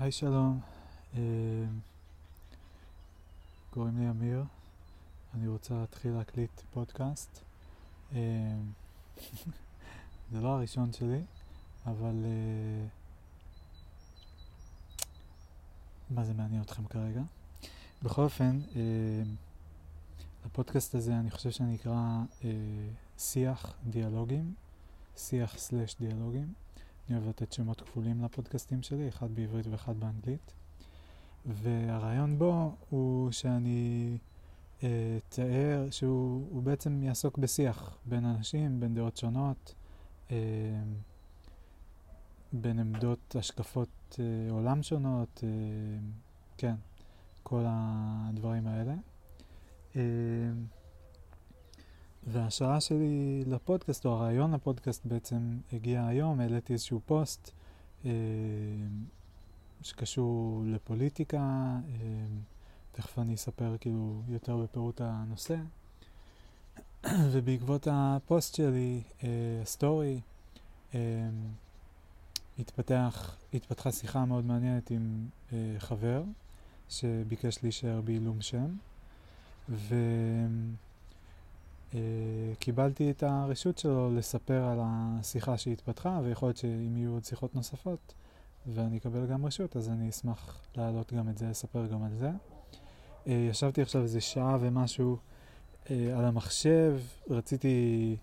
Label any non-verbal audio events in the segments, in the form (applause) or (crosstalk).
היי שלום, אה, קוראים לי אמיר, אני רוצה להתחיל להקליט פודקאסט. אה, (laughs) זה לא הראשון שלי, אבל אה, מה זה מעניין אתכם כרגע? בכל אופן, הפודקאסט הזה אני חושב שאני אקרא שיח דיאלוגים, שיח סלש דיאלוגים. אני אוהב לתת שמות כפולים לפודקאסטים שלי, אחד בעברית ואחד באנגלית. והרעיון בו הוא שאני אתאר, אה, שהוא בעצם יעסוק בשיח בין אנשים, בין דעות שונות, אה, בין עמדות, השקפות אה, עולם שונות, אה, כן, כל הדברים האלה. אה, וההשראה שלי לפודקאסט, או הרעיון לפודקאסט בעצם הגיע היום, העליתי איזשהו פוסט אה, שקשור לפוליטיקה, אה, תכף אני אספר כאילו יותר בפירוט הנושא. (clears throat) ובעקבות הפוסט שלי, אה, הסטורי, אה, התפתח, התפתחה שיחה מאוד מעניינת עם אה, חבר שביקש להישאר בעילום שם. ו... אה, קיבלתי את הרשות שלו לספר על השיחה שהתפתחה, ויכול להיות שאם יהיו עוד שיחות נוספות ואני אקבל גם רשות, אז אני אשמח להעלות גם את זה, לספר גם על זה. אה, ישבתי עכשיו איזה שעה ומשהו אה, על המחשב, רציתי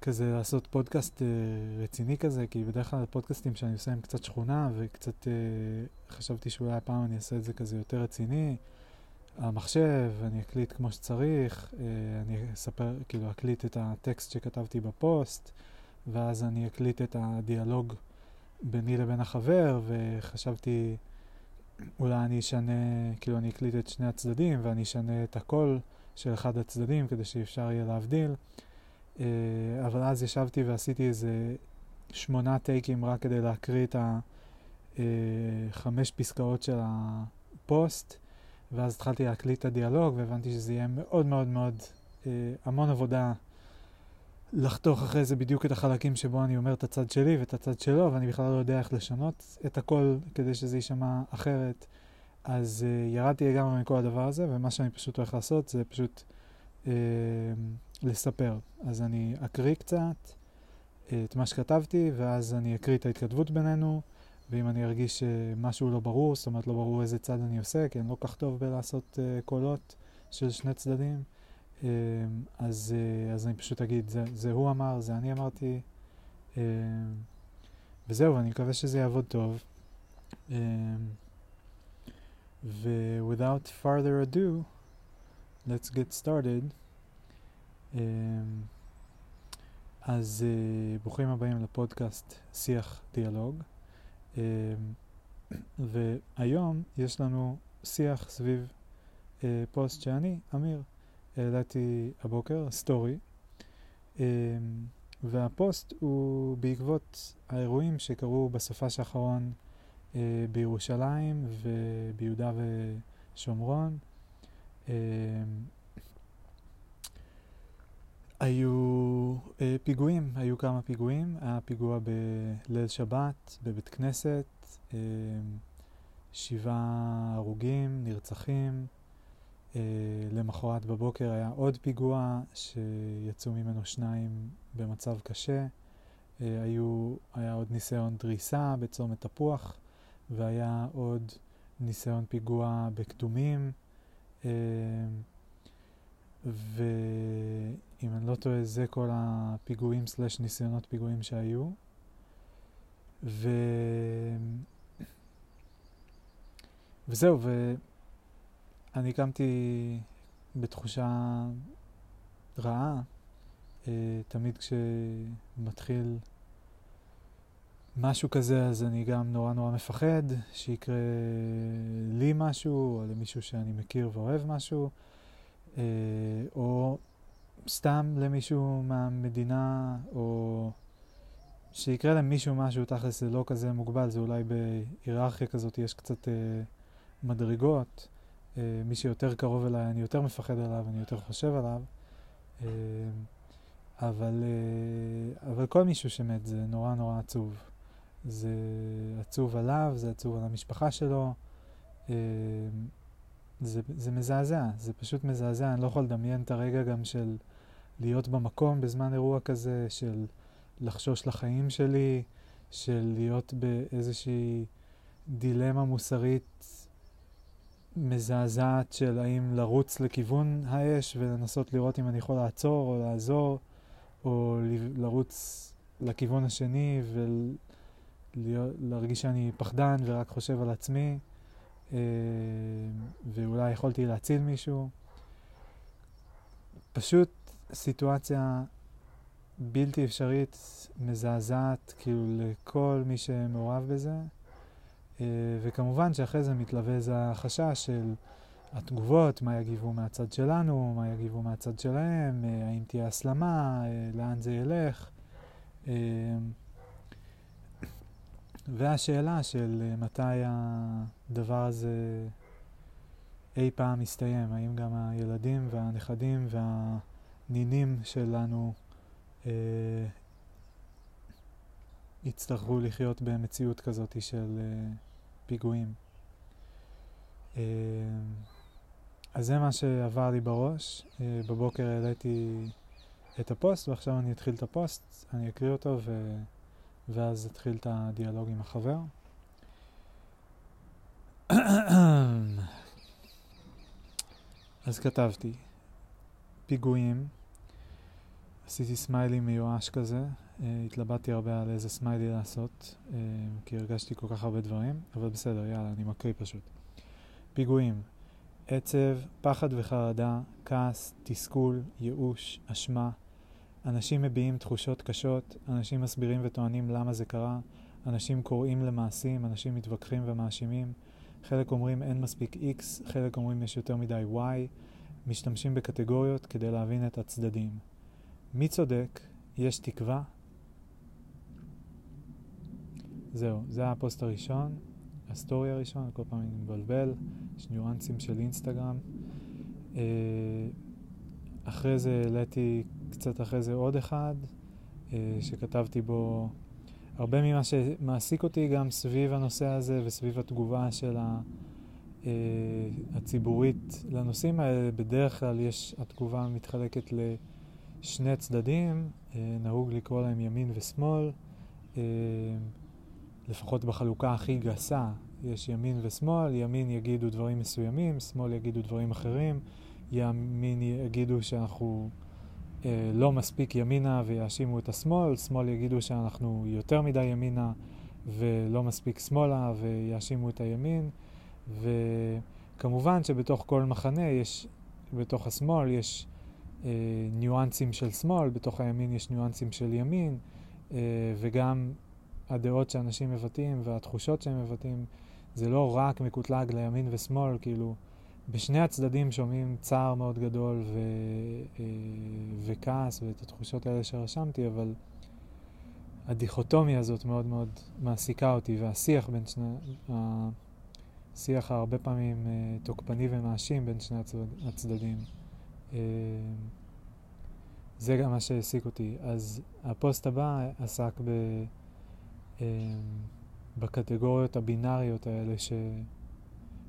כזה לעשות פודקאסט רציני כזה, כי בדרך כלל הפודקאסטים שאני עושה הם קצת שכונה, וקצת חשבתי שאולי הפעם אני אעשה את זה כזה יותר רציני. המחשב, אני אקליט כמו שצריך, אה, אני אספר, כאילו אקליט את הטקסט שכתבתי בפוסט, ואז אני אקליט את הדיאלוג ביני לבין החבר, וחשבתי אולי אני אשנה, כאילו אני אקליט את שני הצדדים, ואני אשנה את הקול של אחד הצדדים כדי שאפשר יהיה להבדיל. אה, אבל אז ישבתי ועשיתי איזה שמונה טייקים רק כדי להקריא את החמש אה, פסקאות של הפוסט. ואז התחלתי להקליט את הדיאלוג, והבנתי שזה יהיה מאוד מאוד מאוד אה, המון עבודה לחתוך אחרי זה בדיוק את החלקים שבו אני אומר את הצד שלי ואת הצד שלו, ואני בכלל לא יודע איך לשנות את הכל כדי שזה יישמע אחרת. אז אה, ירדתי לגמרי מכל הדבר הזה, ומה שאני פשוט הולך לעשות זה פשוט אה, לספר. אז אני אקריא קצת אה, את מה שכתבתי, ואז אני אקריא את ההתכתבות בינינו. ואם אני ארגיש שמשהו לא ברור, זאת אומרת לא ברור איזה צד אני עושה, כי אני לא כך טוב בלעשות uh, קולות של שני צדדים, uh, אז, אז אני פשוט אגיד, זה, זה הוא אמר, זה אני אמרתי, וזהו, אני מקווה שזה יעבוד טוב. ו-without further ado, let's get started. אז ברוכים הבאים לפודקאסט שיח דיאלוג. אמ, והיום יש לנו שיח סביב אה, פוסט שאני, אמיר, העליתי הבוקר, סטורי, אמ, והפוסט הוא בעקבות האירועים שקרו בסופש האחרון אה, בירושלים וביהודה ושומרון. היו אה, פיגועים, היו כמה פיגועים. היה פיגוע בליל שבת בבית כנסת, אה, שבעה הרוגים, נרצחים. אה, למחרת בבוקר היה עוד פיגוע שיצאו ממנו שניים במצב קשה. אה, היו, היה עוד ניסיון דריסה בצומת תפוח, והיה עוד ניסיון פיגוע בקדומים. אה, ואם אני לא טועה, זה כל הפיגועים סלש ניסיונות פיגועים שהיו. ו... וזהו, ואני קמתי בתחושה רעה. Uh, תמיד כשמתחיל משהו כזה, אז אני גם נורא נורא מפחד שיקרה לי משהו, או למישהו שאני מכיר ואוהב משהו. אה, או סתם למישהו מהמדינה, או שיקרה למישהו משהו, תכלס זה לא כזה מוגבל, זה אולי בהיררכיה כזאת יש קצת אה, מדרגות. אה, מי שיותר קרוב אליי, אני יותר מפחד עליו, אני יותר חושב עליו. אה, אבל, אה, אבל כל מישהו שמת זה נורא נורא עצוב. זה עצוב עליו, זה עצוב על המשפחה שלו. זה, זה מזעזע, זה פשוט מזעזע, אני לא יכול לדמיין את הרגע גם של להיות במקום בזמן אירוע כזה, של לחשוש לחיים שלי, של להיות באיזושהי דילמה מוסרית מזעזעת של האם לרוץ לכיוון האש ולנסות לראות אם אני יכול לעצור או לעזור, או לרוץ לכיוון השני ולהרגיש שאני פחדן ורק חושב על עצמי, ואולי יכולתי להציל מישהו. פשוט סיטואציה בלתי אפשרית, מזעזעת, כאילו לכל מי שמעורב בזה. אה, וכמובן שאחרי זה מתלווה איזה החשש של התגובות, מה יגיבו מהצד שלנו, מה יגיבו מהצד שלהם, אה, האם תהיה הסלמה, אה, לאן זה ילך. והשאלה של מתי הדבר הזה אי פעם יסתיים, האם גם הילדים והנכדים והנינים שלנו אה, יצטרכו לחיות במציאות כזאת של אה, פיגועים. אה, אז זה מה שעבר לי בראש. אה, בבוקר העליתי את הפוסט, ועכשיו אני אתחיל את הפוסט, אני אקריא אותו, ו... ואז אתחיל את הדיאלוג עם החבר. אז כתבתי, פיגועים, עשיתי סמיילי מיואש כזה, אה, התלבטתי הרבה על איזה סמיילי לעשות, אה, כי הרגשתי כל כך הרבה דברים, אבל בסדר, יאללה, אני מקריא פשוט. פיגועים, עצב, פחד וחרדה, כעס, תסכול, ייאוש, אשמה. אנשים מביעים תחושות קשות, אנשים מסבירים וטוענים למה זה קרה, אנשים קוראים למעשים, אנשים מתווכחים ומאשימים. חלק אומרים אין מספיק X, חלק אומרים יש יותר מדי Y, משתמשים בקטגוריות כדי להבין את הצדדים. מי צודק? יש תקווה? זהו, זה הפוסט הראשון, הסטורי הראשון, כל פעם אני מבלבל, יש ניואנסים של אינסטגרם. אה, אחרי זה העליתי קצת אחרי זה עוד אחד, אה, שכתבתי בו הרבה ממה שמעסיק אותי גם סביב הנושא הזה וסביב התגובה של ה... אה, הציבורית לנושאים האלה. בדרך כלל יש, התגובה מתחלקת לשני צדדים, נהוג לקרוא להם ימין ושמאל. לפחות בחלוקה הכי גסה, יש ימין ושמאל, ימין יגידו דברים מסוימים, שמאל יגידו דברים אחרים, ימין יגידו שאנחנו אה, לא מספיק ימינה ויאשימו את השמאל, שמאל יגידו שאנחנו יותר מדי ימינה ולא מספיק שמאלה ויאשימו את הימין, וכמובן שבתוך כל מחנה יש, בתוך השמאל יש אה, ניואנסים של שמאל, בתוך הימין יש ניואנסים של ימין, אה, וגם הדעות שאנשים מבטאים והתחושות שהם מבטאים, זה לא רק מקוטלג לימין ושמאל, כאילו, בשני הצדדים שומעים צער מאוד גדול ו, אה, וכעס ואת התחושות האלה שרשמתי, אבל הדיכוטומיה הזאת מאוד מאוד מעסיקה אותי, והשיח בין שני, השיח הרבה פעמים אה, תוקפני ומאשים בין שני הצד, הצדדים. אה, זה גם מה שהעסיק אותי. אז הפוסט הבא עסק ב... בקטגוריות הבינאריות האלה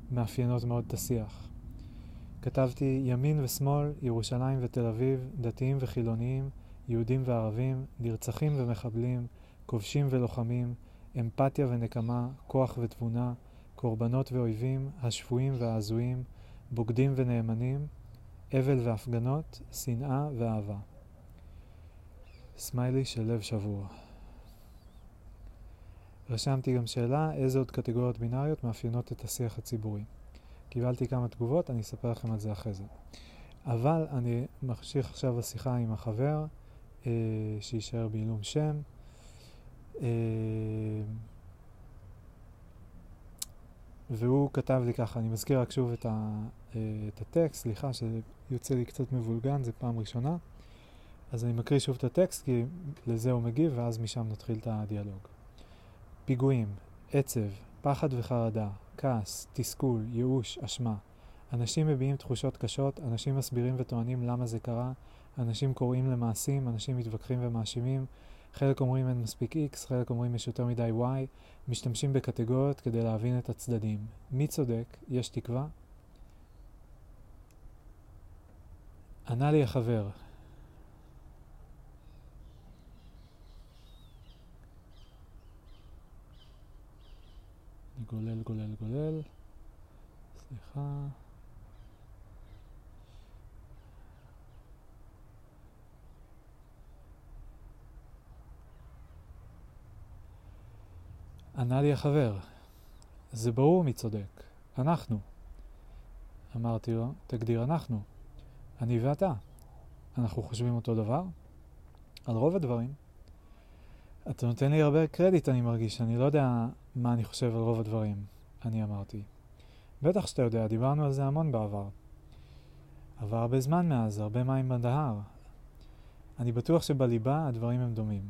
שמאפיינות מאוד את השיח. כתבתי ימין ושמאל, ירושלים ותל אביב, דתיים וחילוניים, יהודים וערבים, נרצחים ומחבלים, כובשים ולוחמים, אמפתיה ונקמה, כוח ותבונה, קורבנות ואויבים, השפויים וההזויים, בוגדים ונאמנים, אבל והפגנות, שנאה ואהבה. סמיילי של לב שבור. רשמתי גם שאלה, איזה עוד קטגוריות בינאריות מאפיינות את השיח הציבורי. קיבלתי כמה תגובות, אני אספר לכם על זה אחרי זה. אבל אני ממשיך עכשיו בשיחה עם החבר, אה, שיישאר בעילום שם. אה, והוא כתב לי ככה, אני מזכיר רק שוב את, ה, אה, את הטקסט, סליחה שיוצא לי קצת מבולגן, זו פעם ראשונה. אז אני מקריא שוב את הטקסט, כי לזה הוא מגיב, ואז משם נתחיל את הדיאלוג. פיגועים, עצב, פחד וחרדה, כעס, תסכול, ייאוש, אשמה. אנשים מביעים תחושות קשות, אנשים מסבירים וטוענים למה זה קרה, אנשים קוראים למעשים, אנשים מתווכחים ומאשימים, חלק אומרים אין מספיק X, חלק אומרים יש יותר מדי Y, משתמשים בקטגוריות כדי להבין את הצדדים. מי צודק? יש תקווה? ענה לי החבר, גולל, גולל, גולל. סליחה. ענה לי החבר, זה ברור מי צודק, אנחנו. אמרתי לו, תגדיר אנחנו. אני ואתה. אנחנו חושבים אותו דבר? על רוב הדברים. אתה נותן לי הרבה קרדיט, אני מרגיש. אני לא יודע מה אני חושב על רוב הדברים, אני אמרתי. בטח שאתה יודע, דיברנו על זה המון בעבר. עבר הרבה זמן מאז, הרבה מים בדהר. אני בטוח שבליבה הדברים הם דומים.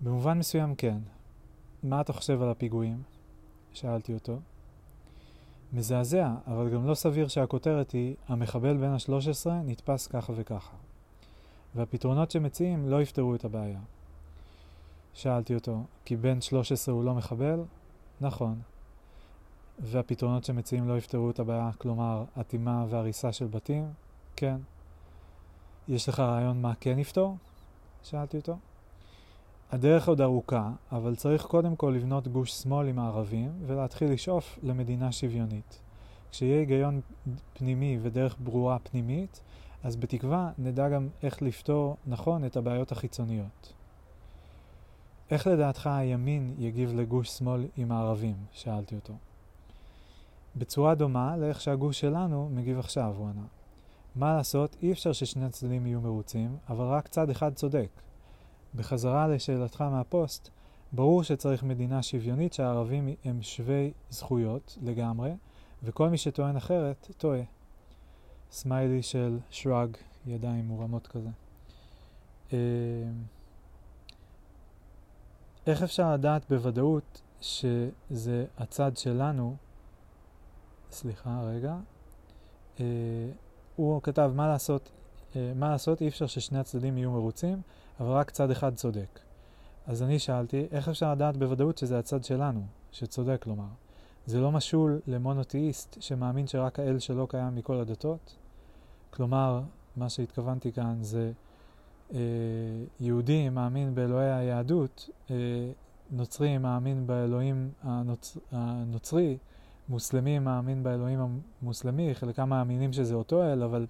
במובן מסוים כן. מה אתה חושב על הפיגועים? שאלתי אותו. מזעזע, אבל גם לא סביר שהכותרת היא המחבל בן ה-13 נתפס ככה וככה. והפתרונות שמציעים לא יפתרו את הבעיה. שאלתי אותו, כי בן 13 הוא לא מחבל? נכון. והפתרונות שמציעים לא יפתרו את הבעיה, כלומר, אטימה והריסה של בתים? כן. יש לך רעיון מה כן יפתור? שאלתי אותו. הדרך עוד ארוכה, אבל צריך קודם כל לבנות גוש שמאל עם הערבים ולהתחיל לשאוף למדינה שוויונית. כשיהיה היגיון פנימי ודרך ברורה פנימית, אז בתקווה נדע גם איך לפתור נכון את הבעיות החיצוניות. איך לדעתך הימין יגיב לגוש שמאל עם הערבים? שאלתי אותו. בצורה דומה לאיך שהגוש שלנו מגיב עכשיו, הוא ענה. מה לעשות, אי אפשר ששני הצדדים יהיו מרוצים, אבל רק צד אחד צודק. בחזרה לשאלתך מהפוסט, ברור שצריך מדינה שוויונית שהערבים הם שווי זכויות לגמרי, וכל מי שטוען אחרת, טועה. סמיילי של שרג, ידיים מורמות כזה. איך אפשר לדעת בוודאות שזה הצד שלנו, סליחה רגע, אה, הוא כתב מה לעשות, אה, מה לעשות אי אפשר ששני הצדדים יהיו מרוצים, אבל רק צד אחד צודק. אז אני שאלתי, איך אפשר לדעת בוודאות שזה הצד שלנו, שצודק כלומר? זה לא משול למונותאיסט שמאמין שרק האל שלו קיים מכל הדתות? כלומר, מה שהתכוונתי כאן זה יהודי מאמין באלוהי היהדות, אה, נוצרי מאמין באלוהים הנוצ... הנוצרי, מוסלמי מאמין באלוהים המוסלמי, חלקם מאמינים שזה אותו אל, אבל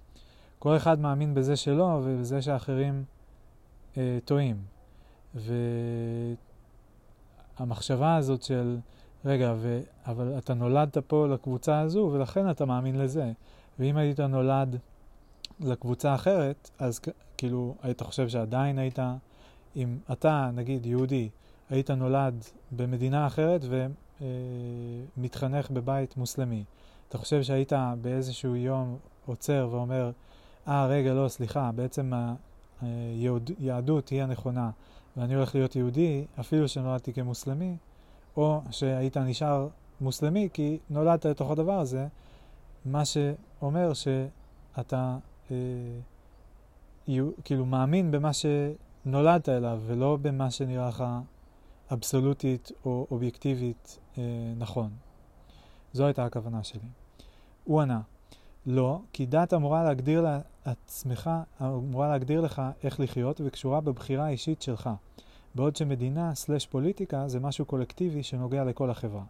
כל אחד מאמין בזה שלו ובזה שאחרים אה, טועים. והמחשבה הזאת של, רגע, ו... אבל אתה נולדת פה לקבוצה הזו ולכן אתה מאמין לזה. ואם היית נולד לקבוצה אחרת, אז כאילו היית חושב שעדיין היית, אם אתה, נגיד, יהודי, היית נולד במדינה אחרת ומתחנך בבית מוסלמי, אתה חושב שהיית באיזשהו יום עוצר ואומר, אה, ah, רגע, לא, סליחה, בעצם היהדות היא הנכונה ואני הולך להיות יהודי, אפילו שנולדתי כמוסלמי, או שהיית נשאר מוסלמי כי נולדת לתוך הדבר הזה, מה שאומר שאתה אה, כאילו מאמין במה שנולדת אליו ולא במה שנראה לך אבסולוטית או אובייקטיבית אה, נכון. זו הייתה הכוונה שלי. הוא ענה, לא, כי דת אמורה להגדיר לעצמך, אמורה להגדיר לך איך לחיות וקשורה בבחירה האישית שלך, בעוד שמדינה סלש פוליטיקה זה משהו קולקטיבי שנוגע לכל החברה.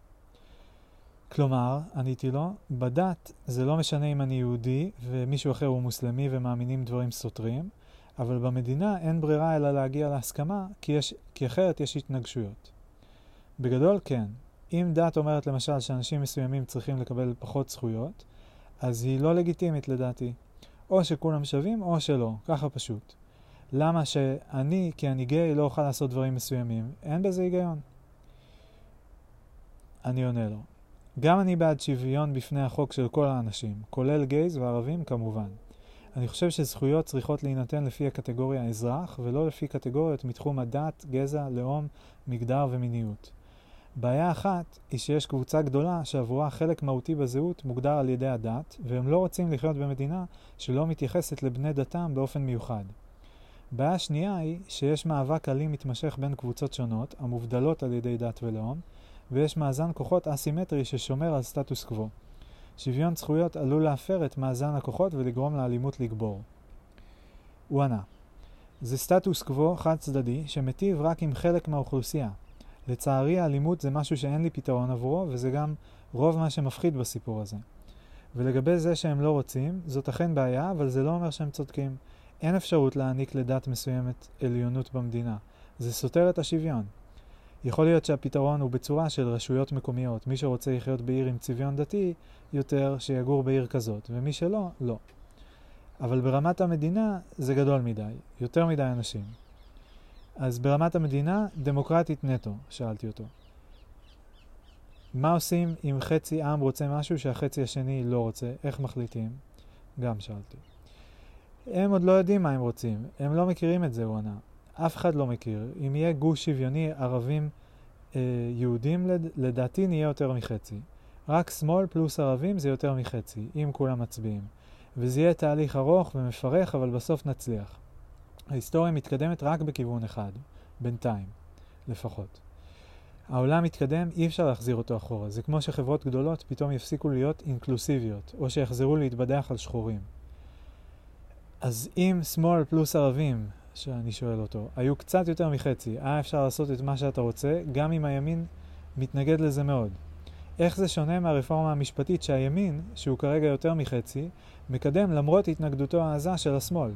כלומר, עניתי לו, בדת זה לא משנה אם אני יהודי ומישהו אחר הוא מוסלמי ומאמינים דברים סותרים, אבל במדינה אין ברירה אלא להגיע להסכמה, כי, יש, כי אחרת יש התנגשויות. בגדול כן, אם דת אומרת למשל שאנשים מסוימים צריכים לקבל פחות זכויות, אז היא לא לגיטימית לדעתי. או שכולם שווים או שלא, ככה פשוט. למה שאני, כי אני גיי, לא אוכל לעשות דברים מסוימים? אין בזה היגיון. אני עונה לו. גם אני בעד שוויון בפני החוק של כל האנשים, כולל גייז וערבים כמובן. אני חושב שזכויות צריכות להינתן לפי הקטגוריה אזרח, ולא לפי קטגוריות מתחום הדת, גזע, לאום, מגדר ומיניות. בעיה אחת היא שיש קבוצה גדולה שעבורה חלק מהותי בזהות מוגדר על ידי הדת, והם לא רוצים לחיות במדינה שלא מתייחסת לבני דתם באופן מיוחד. בעיה שנייה היא שיש מאבק אלים מתמשך בין קבוצות שונות, המובדלות על ידי דת ולאום, ויש מאזן כוחות אסימטרי ששומר על סטטוס קוו. שוויון זכויות עלול להפר את מאזן הכוחות ולגרום לאלימות לגבור. הוא ענה, זה סטטוס קוו חד צדדי שמטיב רק עם חלק מהאוכלוסייה. לצערי האלימות זה משהו שאין לי פתרון עבורו, וזה גם רוב מה שמפחיד בסיפור הזה. ולגבי זה שהם לא רוצים, זאת אכן בעיה, אבל זה לא אומר שהם צודקים. אין אפשרות להעניק לדת מסוימת עליונות במדינה. זה סותר את השוויון. יכול להיות שהפתרון הוא בצורה של רשויות מקומיות. מי שרוצה לחיות בעיר עם צביון דתי יותר, שיגור בעיר כזאת, ומי שלא, לא. אבל ברמת המדינה זה גדול מדי, יותר מדי אנשים. אז ברמת המדינה, דמוקרטית נטו, שאלתי אותו. מה עושים אם חצי עם רוצה משהו שהחצי השני לא רוצה? איך מחליטים? גם שאלתי. הם עוד לא יודעים מה הם רוצים, הם לא מכירים את זה, הוא ענה. אף אחד לא מכיר. אם יהיה גוש שוויוני ערבים אה, יהודים, לד... לדעתי נהיה יותר מחצי. רק שמאל פלוס ערבים זה יותר מחצי, אם כולם מצביעים. וזה יהיה תהליך ארוך ומפרך, אבל בסוף נצליח. ההיסטוריה מתקדמת רק בכיוון אחד, בינתיים, לפחות. העולם מתקדם, אי אפשר להחזיר אותו אחורה. זה כמו שחברות גדולות פתאום יפסיקו להיות אינקלוסיביות, או שיחזרו להתבדח על שחורים. אז אם שמאל פלוס ערבים, שאני שואל אותו, היו קצת יותר מחצי, היה אפשר לעשות את מה שאתה רוצה, גם אם הימין מתנגד לזה מאוד. איך זה שונה מהרפורמה המשפטית שהימין, שהוא כרגע יותר מחצי, מקדם למרות התנגדותו העזה של השמאל?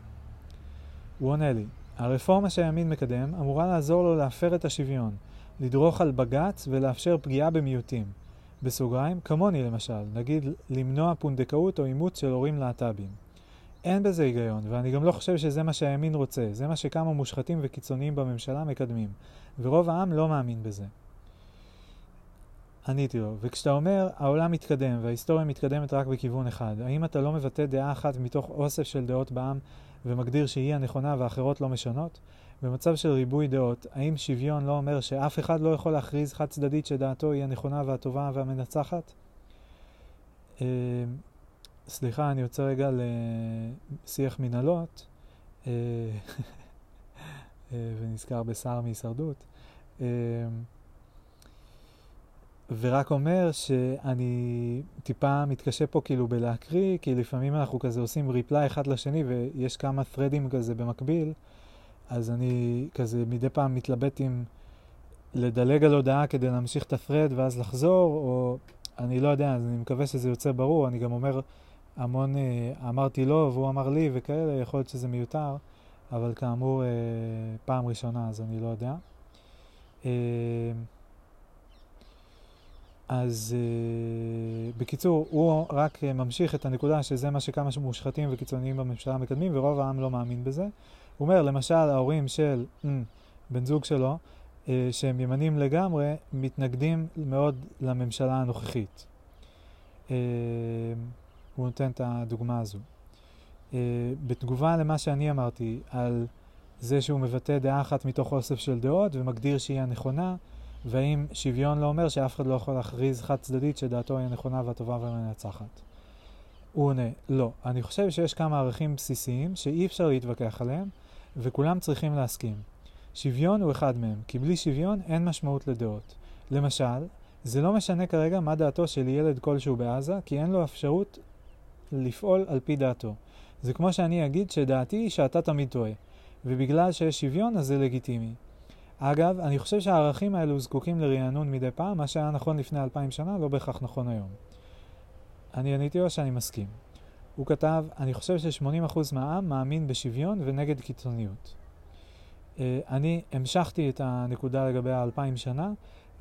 הוא עונה לי, הרפורמה שהימין מקדם אמורה לעזור לו להפר את השוויון, לדרוך על בג"ץ ולאפשר פגיעה במיעוטים. בסוגריים, כמוני למשל, נגיד למנוע פונדקאות או אימוץ של הורים להט"בים. אין בזה היגיון, ואני גם לא חושב שזה מה שהימין רוצה, זה מה שכמה מושחתים וקיצוניים בממשלה מקדמים, ורוב העם לא מאמין בזה. עניתי לו, וכשאתה אומר העולם מתקדם וההיסטוריה מתקדמת רק בכיוון אחד, האם אתה לא מבטא דעה אחת מתוך אוסף של דעות בעם ומגדיר שהיא הנכונה ואחרות לא משנות? במצב של ריבוי דעות, האם שוויון לא אומר שאף אחד לא יכול להכריז חד צדדית שדעתו היא הנכונה והטובה והמנצחת? אה, סליחה, אני יוצא רגע לשיח מנהלות, אה, אה, ונזכר בשר מהישרדות. ורק אומר שאני טיפה מתקשה פה כאילו בלהקריא, כי לפעמים אנחנו כזה עושים ריפליי אחד לשני ויש כמה threadים כזה במקביל, אז אני כזה מדי פעם מתלבט אם לדלג על הודעה כדי להמשיך את ה-thread ואז לחזור, או אני לא יודע, אז אני מקווה שזה יוצא ברור, אני גם אומר המון, אה, אמרתי לו והוא אמר לי וכאלה, יכול להיות שזה מיותר, אבל כאמור אה, פעם ראשונה אז אני לא יודע. אה, אז בקיצור, הוא רק ממשיך את הנקודה שזה מה שכמה מושחתים וקיצוניים בממשלה מקדמים, ורוב העם לא מאמין בזה. הוא אומר, למשל, ההורים של mm, בן זוג שלו, שהם ימנים לגמרי, מתנגדים מאוד לממשלה הנוכחית. הוא נותן את הדוגמה הזו. Uh, בתגובה למה שאני אמרתי על זה שהוא מבטא דעה אחת מתוך אוסף של דעות ומגדיר שהיא הנכונה, והאם שוויון לא אומר שאף אחד לא יכול להכריז חד צדדית שדעתו היא הנכונה והטובה והמנצחת? הוא עונה, לא. אני חושב שיש כמה ערכים בסיסיים שאי אפשר להתווכח עליהם, וכולם צריכים להסכים. שוויון הוא אחד מהם, כי בלי שוויון אין משמעות לדעות. למשל, זה לא משנה כרגע מה דעתו של ילד כלשהו בעזה, כי אין לו אפשרות לפעול על פי דעתו. זה כמו שאני אגיד שדעתי היא שאתה תמיד טועה, ובגלל שיש שוויון אז זה לגיטימי. אגב, אני חושב שהערכים האלו זקוקים לרענון מדי פעם, מה שהיה נכון לפני אלפיים שנה לא בהכרח נכון היום. אני עניתי לו שאני מסכים. הוא כתב, אני חושב ש-80% מהעם מאמין בשוויון ונגד קיצוניות. Uh, אני המשכתי את הנקודה לגבי האלפיים שנה,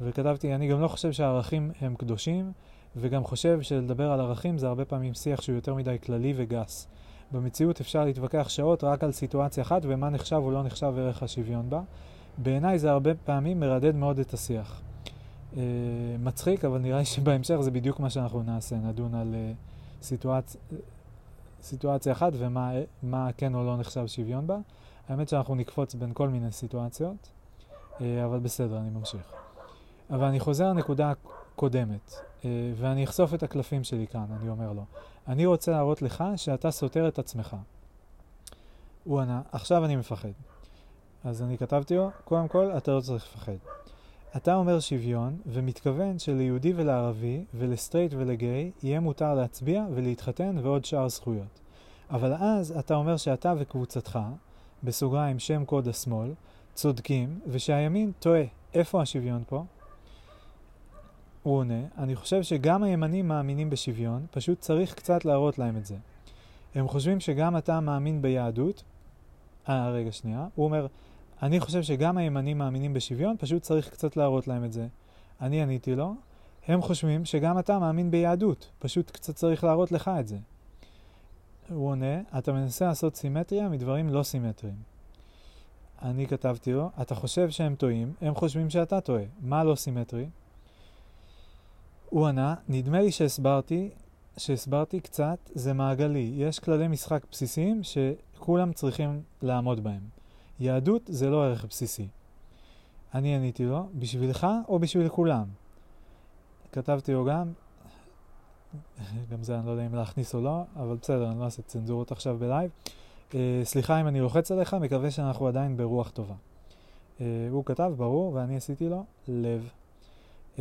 וכתבתי, אני גם לא חושב שהערכים הם קדושים, וגם חושב שלדבר על ערכים זה הרבה פעמים שיח שהוא יותר מדי כללי וגס. במציאות אפשר להתווכח שעות רק על סיטואציה אחת ומה נחשב או לא נחשב ערך השוויון בה, בעיניי זה הרבה פעמים מרדד מאוד את השיח. Uh, מצחיק, אבל נראה לי שבהמשך זה בדיוק מה שאנחנו נעשה, נדון על uh, סיטואצ... סיטואציה אחת ומה כן או לא נחשב שוויון בה. האמת שאנחנו נקפוץ בין כל מיני סיטואציות, uh, אבל בסדר, אני ממשיך. אבל אני חוזר לנקודה הקודמת, ואני אחשוף את הקלפים שלי כאן, אני אומר לו. אני רוצה להראות לך שאתה סותר את עצמך. הוא ענה, עכשיו אני מפחד. אז אני כתבתי לו, קודם כל, אתה לא צריך לפחד. אתה אומר שוויון, ומתכוון שליהודי ולערבי, ולסטרייט ולגיי, יהיה מותר להצביע ולהתחתן ועוד שאר זכויות. אבל אז אתה אומר שאתה וקבוצתך, בסוגריים שם קוד השמאל, צודקים, ושהימין טועה. איפה השוויון פה? הוא עונה, אני חושב שגם הימנים מאמינים בשוויון, פשוט צריך קצת להראות להם את זה. הם חושבים שגם אתה מאמין ביהדות. אה, רגע, שנייה. הוא אומר, אני חושב שגם הימנים מאמינים בשוויון, פשוט צריך קצת להראות להם את זה. אני עניתי לו, הם חושבים שגם אתה מאמין ביהדות, פשוט קצת צריך להראות לך את זה. הוא עונה, אתה מנסה לעשות סימטריה מדברים לא סימטריים. אני כתבתי לו, אתה חושב שהם טועים, הם חושבים שאתה טועה. מה לא סימטרי? הוא ענה, נדמה לי שהסברתי, שהסברתי קצת, זה מעגלי. יש כללי משחק בסיסיים שכולם צריכים לעמוד בהם. יהדות זה לא ערך בסיסי. אני עניתי לו, בשבילך או בשביל כולם? כתבתי לו גם, (laughs) גם זה אני לא יודע אם להכניס או לא, אבל בסדר, אני לא אעשה צנזורות עכשיו בלייב. Uh, סליחה אם אני לוחץ עליך, מקווה שאנחנו עדיין ברוח טובה. Uh, הוא כתב, ברור, ואני עשיתי לו לב. Uh,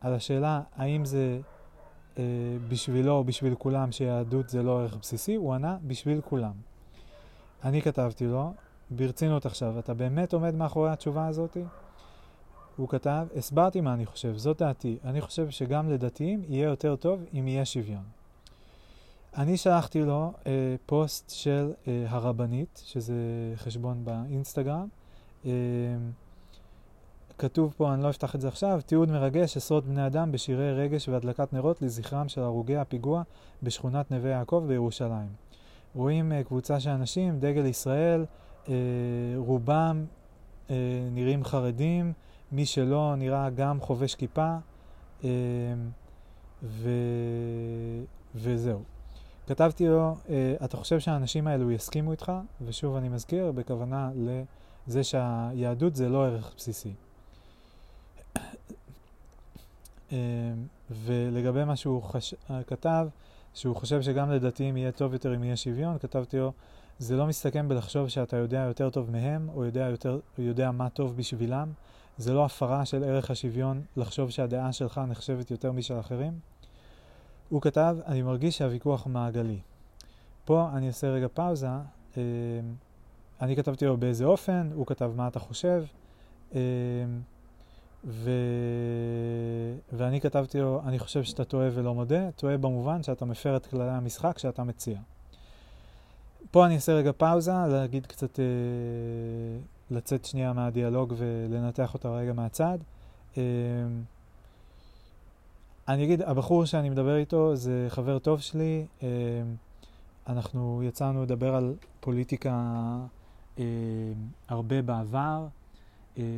על השאלה האם זה uh, בשבילו או בשביל כולם שיהדות זה לא ערך בסיסי, הוא ענה, בשביל כולם. אני כתבתי לו, ברצינות עכשיו, אתה באמת עומד מאחורי התשובה הזאתי? הוא כתב, הסברתי מה אני חושב, זאת דעתי. אני חושב שגם לדתיים יהיה יותר טוב אם יהיה שוויון. אני שלחתי לו אה, פוסט של אה, הרבנית, שזה חשבון באינסטגרם. אה, כתוב פה, אני לא אפתח את זה עכשיו, תיעוד מרגש, עשרות בני אדם בשירי רגש והדלקת נרות לזכרם של הרוגי הפיגוע בשכונת נווה יעקב בירושלים. רואים אה, קבוצה של אנשים, דגל ישראל, אה, רובם אה, נראים חרדים, מי שלא נראה גם חובש כיפה, אה, ו... וזהו. כתבתי לו, אתה חושב שהאנשים האלו יסכימו איתך? ושוב אני מזכיר, בכוונה לזה שהיהדות זה לא ערך בסיסי. ולגבי מה שהוא חש... כתב, שהוא חושב שגם לדתיים יהיה טוב יותר אם יהיה שוויון, כתבתי לו, זה לא מסתכם בלחשוב שאתה יודע יותר טוב מהם, או יודע, יותר, יודע מה טוב בשבילם. זה לא הפרה של ערך השוויון לחשוב שהדעה שלך נחשבת יותר משל אחרים. הוא כתב, אני מרגיש שהוויכוח מעגלי. פה אני אעשה רגע פאוזה. אה, אני כתבתי לו באיזה אופן, הוא כתב מה אתה חושב, אה, ו... ואני כתבתי לו, אני חושב שאתה טועה ולא מודה, טועה במובן שאתה מפר את כללי המשחק שאתה מציע. פה אני אעשה רגע פאוזה, להגיד קצת, אה, לצאת שנייה מהדיאלוג ולנתח אותה רגע מהצד. אה, אני אגיד, הבחור שאני מדבר איתו זה חבר טוב שלי, אה, אנחנו יצאנו לדבר על פוליטיקה אה, הרבה בעבר,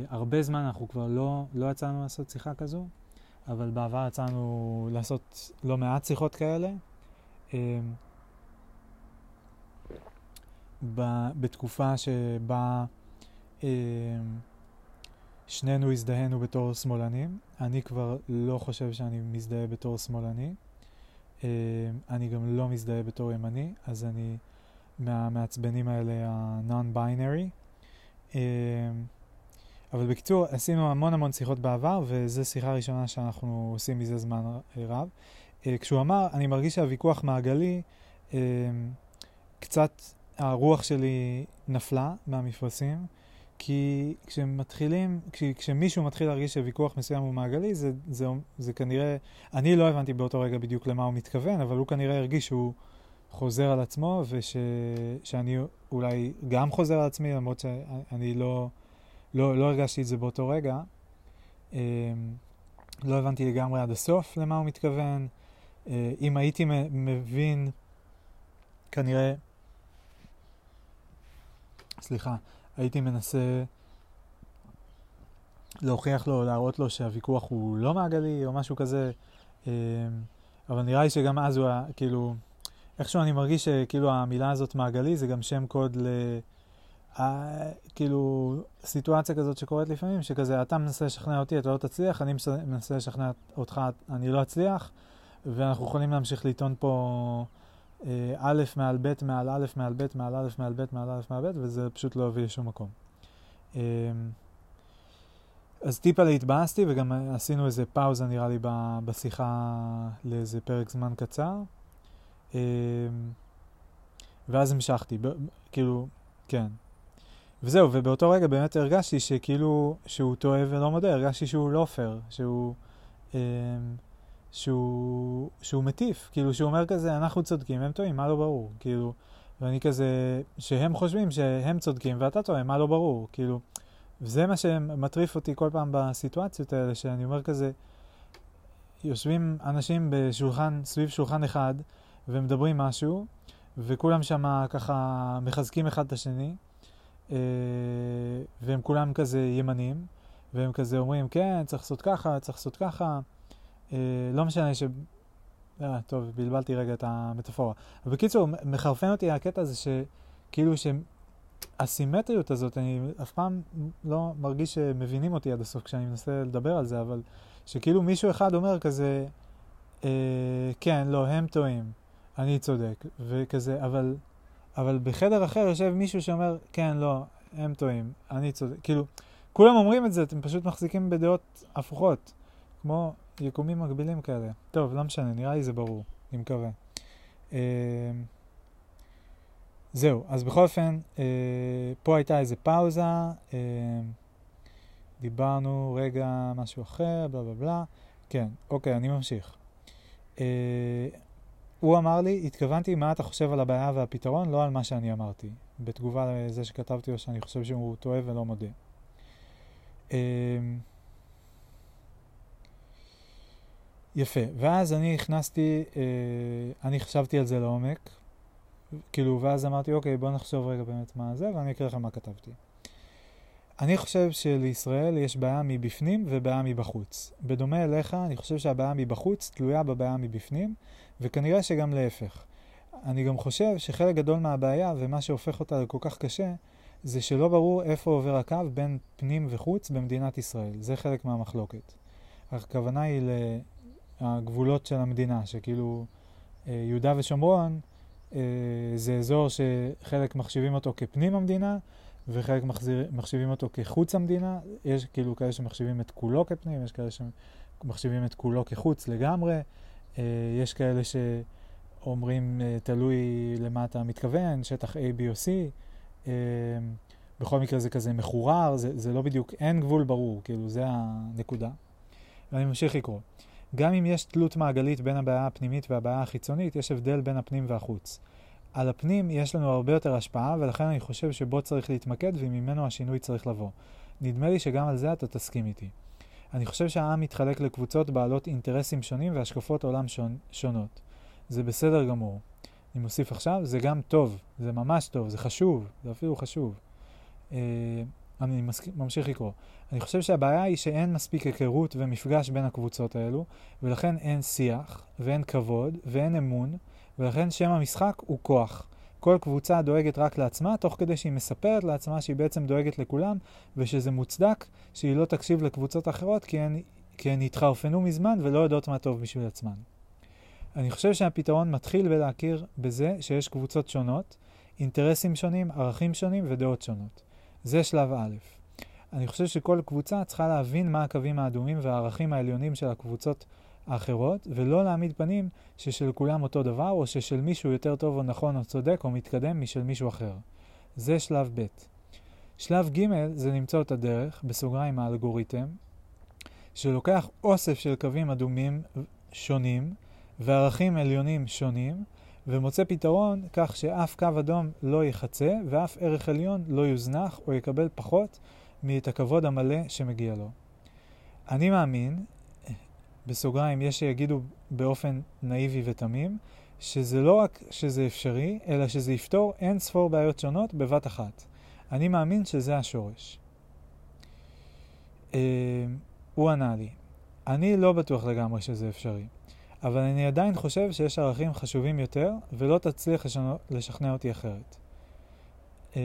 הרבה זמן אנחנו כבר לא, לא יצאנו לעשות שיחה כזו, אבל בעבר יצאנו לעשות לא מעט שיחות כאלה. אה, בתקופה שבה אה, שנינו הזדהינו בתור שמאלנים. אני כבר לא חושב שאני מזדהה בתור שמאלני. אה, אני גם לא מזדהה בתור ימני, אז אני מהמעצבנים האלה ה-non-binary. אה, אבל בקיצור, עשינו המון המון שיחות בעבר, וזו שיחה ראשונה שאנחנו עושים מזה זמן רב. כשהוא אמר, אני מרגיש שהוויכוח מעגלי, קצת הרוח שלי נפלה מהמפרשים, כי כשמתחילים, כש, כשמישהו מתחיל להרגיש שוויכוח מסוים הוא מעגלי, זה, זה, זה כנראה, אני לא הבנתי באותו רגע בדיוק למה הוא מתכוון, אבל הוא כנראה הרגיש שהוא חוזר על עצמו, ושאני אולי גם חוזר על עצמי, למרות שאני לא, לא, לא הרגשתי את זה באותו רגע. אמ, לא הבנתי לגמרי עד הסוף למה הוא מתכוון. אה, אם הייתי מבין, כנראה סליחה, הייתי מנסה להוכיח לו, להראות לו שהוויכוח הוא לא מעגלי או משהו כזה, אמ, אבל נראה לי שגם אז הוא היה, כאילו, איכשהו אני מרגיש שכאילו המילה הזאת מעגלי זה גם שם קוד ל... כאילו, סיטואציה כזאת שקורית לפעמים, שכזה, אתה מנסה לשכנע אותי, אתה לא תצליח, אני מנסה לשכנע אותך, אני לא אצליח, ואנחנו יכולים להמשיך לטעון פה אה, א' מעל ב' מעל א' מעל ב' מעל א' מעל ב' מעל א' מעל ב', וזה פשוט לא הביא לשום מקום. אה, אז טיפה להתבאסתי, וגם עשינו איזה פאוזה נראה לי בשיחה לאיזה פרק זמן קצר. אה, ואז המשכתי, כאילו, כן. וזהו, ובאותו רגע באמת הרגשתי שכאילו, שהוא טועה ולא מודה, הרגשתי שהוא לא פייר, שהוא, אה, שהוא, שהוא מטיף, כאילו שהוא אומר כזה, אנחנו צודקים, הם טועים, מה לא ברור, כאילו, ואני כזה, שהם חושבים שהם צודקים ואתה טועה, מה לא ברור, כאילו, וזה מה שמטריף אותי כל פעם בסיטואציות האלה, שאני אומר כזה, יושבים אנשים בשולחן, סביב שולחן אחד, ומדברים משהו, וכולם שם ככה מחזקים אחד את השני, והם כולם כזה ימנים, והם כזה אומרים, כן, צריך לעשות ככה, צריך לעשות ככה. אה, לא משנה ש... אה, טוב, בלבלתי רגע את המטאפורה. בקיצור, מחרפן אותי הקטע הזה שכאילו שהסימטריות הזאת, אני אף פעם לא מרגיש שמבינים אותי עד הסוף כשאני מנסה לדבר על זה, אבל שכאילו מישהו אחד אומר כזה, אה, כן, לא, הם טועים, אני צודק, וכזה, אבל אבל בחדר אחר יושב מישהו שאומר, כן, לא, הם טועים, אני צודק. כאילו, כולם אומרים את זה, אתם פשוט מחזיקים בדעות הפוכות, כמו יקומים מקבילים כאלה. טוב, לא משנה, נראה לי זה ברור, אני מקווה. אה, זהו, אז בכל אופן, אה, פה הייתה איזה פאוזה, אה, דיברנו רגע משהו אחר, בלה בלה בלה. כן, אוקיי, אני ממשיך. הוא אמר לי, התכוונתי מה אתה חושב על הבעיה והפתרון, לא על מה שאני אמרתי. בתגובה לזה שכתבתי לו שאני חושב שהוא טועה ולא מודה. אמ, יפה, ואז אני הכנסתי, אה, אני חשבתי על זה לעומק, כאילו, ואז אמרתי, אוקיי, בוא נחשוב רגע באמת מה זה, ואני אקרא לכם מה כתבתי. אני חושב שלישראל יש בעיה מבפנים ובעיה מבחוץ. בדומה אליך, אני חושב שהבעיה מבחוץ תלויה בבעיה מבפנים, וכנראה שגם להפך. אני גם חושב שחלק גדול מהבעיה, ומה שהופך אותה לכל כך קשה, זה שלא ברור איפה עובר הקו בין פנים וחוץ במדינת ישראל. זה חלק מהמחלוקת. הכוונה היא לגבולות של המדינה, שכאילו אה, יהודה ושומרון אה, זה אזור שחלק מחשיבים אותו כפנים המדינה, וחלק מחזיר, מחשיבים אותו כחוץ המדינה. יש כאילו כאלה שמחשיבים את כולו כפנים, יש כאלה שמחשיבים את כולו כחוץ לגמרי. אה, יש כאלה שאומרים, אה, תלוי למה אתה מתכוון, שטח A, B או C. אה, בכל מקרה זה כזה מחורר, זה, זה לא בדיוק, אין גבול ברור, כאילו, זה הנקודה. ואני ממשיך לקרוא. גם אם יש תלות מעגלית בין הבעיה הפנימית והבעיה החיצונית, יש הבדל בין הפנים והחוץ. על הפנים יש לנו הרבה יותר השפעה, ולכן אני חושב שבו צריך להתמקד וממנו השינוי צריך לבוא. נדמה לי שגם על זה אתה תסכים איתי. אני חושב שהעם מתחלק לקבוצות בעלות אינטרסים שונים והשקפות עולם שונ... שונות. זה בסדר גמור. אני מוסיף עכשיו, זה גם טוב, זה ממש טוב, זה חשוב, זה אפילו חשוב. אה, אני מסק... ממשיך לקרוא. אני חושב שהבעיה היא שאין מספיק היכרות ומפגש בין הקבוצות האלו, ולכן אין שיח, ואין כבוד, ואין אמון, ולכן שם המשחק הוא כוח. כל קבוצה דואגת רק לעצמה, תוך כדי שהיא מספרת לעצמה שהיא בעצם דואגת לכולם, ושזה מוצדק שהיא לא תקשיב לקבוצות אחרות, כי הן, כי הן התחרפנו מזמן ולא יודעות מה טוב בשביל עצמן. אני חושב שהפתרון מתחיל בלהכיר בזה שיש קבוצות שונות, אינטרסים שונים, ערכים שונים ודעות שונות. זה שלב א'. אני חושב שכל קבוצה צריכה להבין מה הקווים האדומים והערכים העליונים של הקבוצות האחרות, ולא להעמיד פנים ששל כולם אותו דבר, או ששל מישהו יותר טוב או נכון או צודק או מתקדם משל מישהו אחר. זה שלב ב'. שלב ג' זה למצוא את הדרך, בסוגריים האלגוריתם, שלוקח אוסף של קווים אדומים שונים וערכים עליונים שונים, ומוצא פתרון כך שאף קו אדום לא יחצה ואף ערך עליון לא יוזנח או יקבל פחות מאת הכבוד המלא שמגיע לו. אני מאמין בסוגריים, יש שיגידו באופן נאיבי ותמים, שזה לא רק שזה אפשרי, אלא שזה יפתור אין ספור בעיות שונות בבת אחת. אני מאמין שזה השורש. Uh, הוא ענה לי, אני לא בטוח לגמרי שזה אפשרי, אבל אני עדיין חושב שיש ערכים חשובים יותר, ולא תצליח לשנו, לשכנע אותי אחרת. Uh,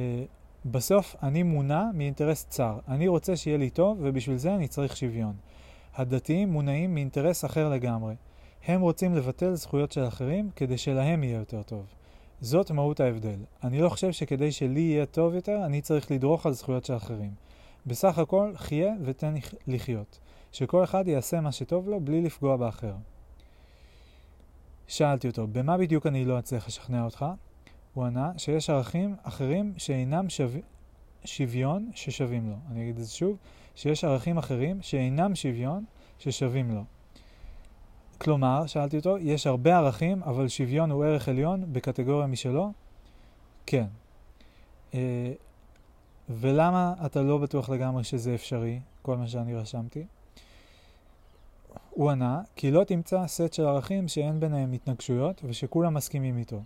בסוף אני מונע מאינטרס צר. אני רוצה שיהיה לי טוב, ובשביל זה אני צריך שוויון. הדתיים מונעים מאינטרס אחר לגמרי. הם רוצים לבטל זכויות של אחרים כדי שלהם יהיה יותר טוב. זאת מהות ההבדל. אני לא חושב שכדי שלי יהיה טוב יותר, אני צריך לדרוך על זכויות של אחרים. בסך הכל, חיה ותן לחיות. שכל אחד יעשה מה שטוב לו בלי לפגוע באחר. שאלתי אותו, במה בדיוק אני לא אצליח לשכנע אותך? הוא ענה שיש ערכים אחרים שאינם שו... שוויון ששווים לו. אני אגיד את זה שוב, שיש ערכים אחרים שאינם שוויון ששווים לו. כלומר, שאלתי אותו, יש הרבה ערכים, אבל שוויון הוא ערך עליון בקטגוריה משלו? כן. אה, ולמה אתה לא בטוח לגמרי שזה אפשרי, כל מה שאני רשמתי? הוא ענה, כי לא תמצא סט של ערכים שאין ביניהם התנגשויות ושכולם מסכימים איתו.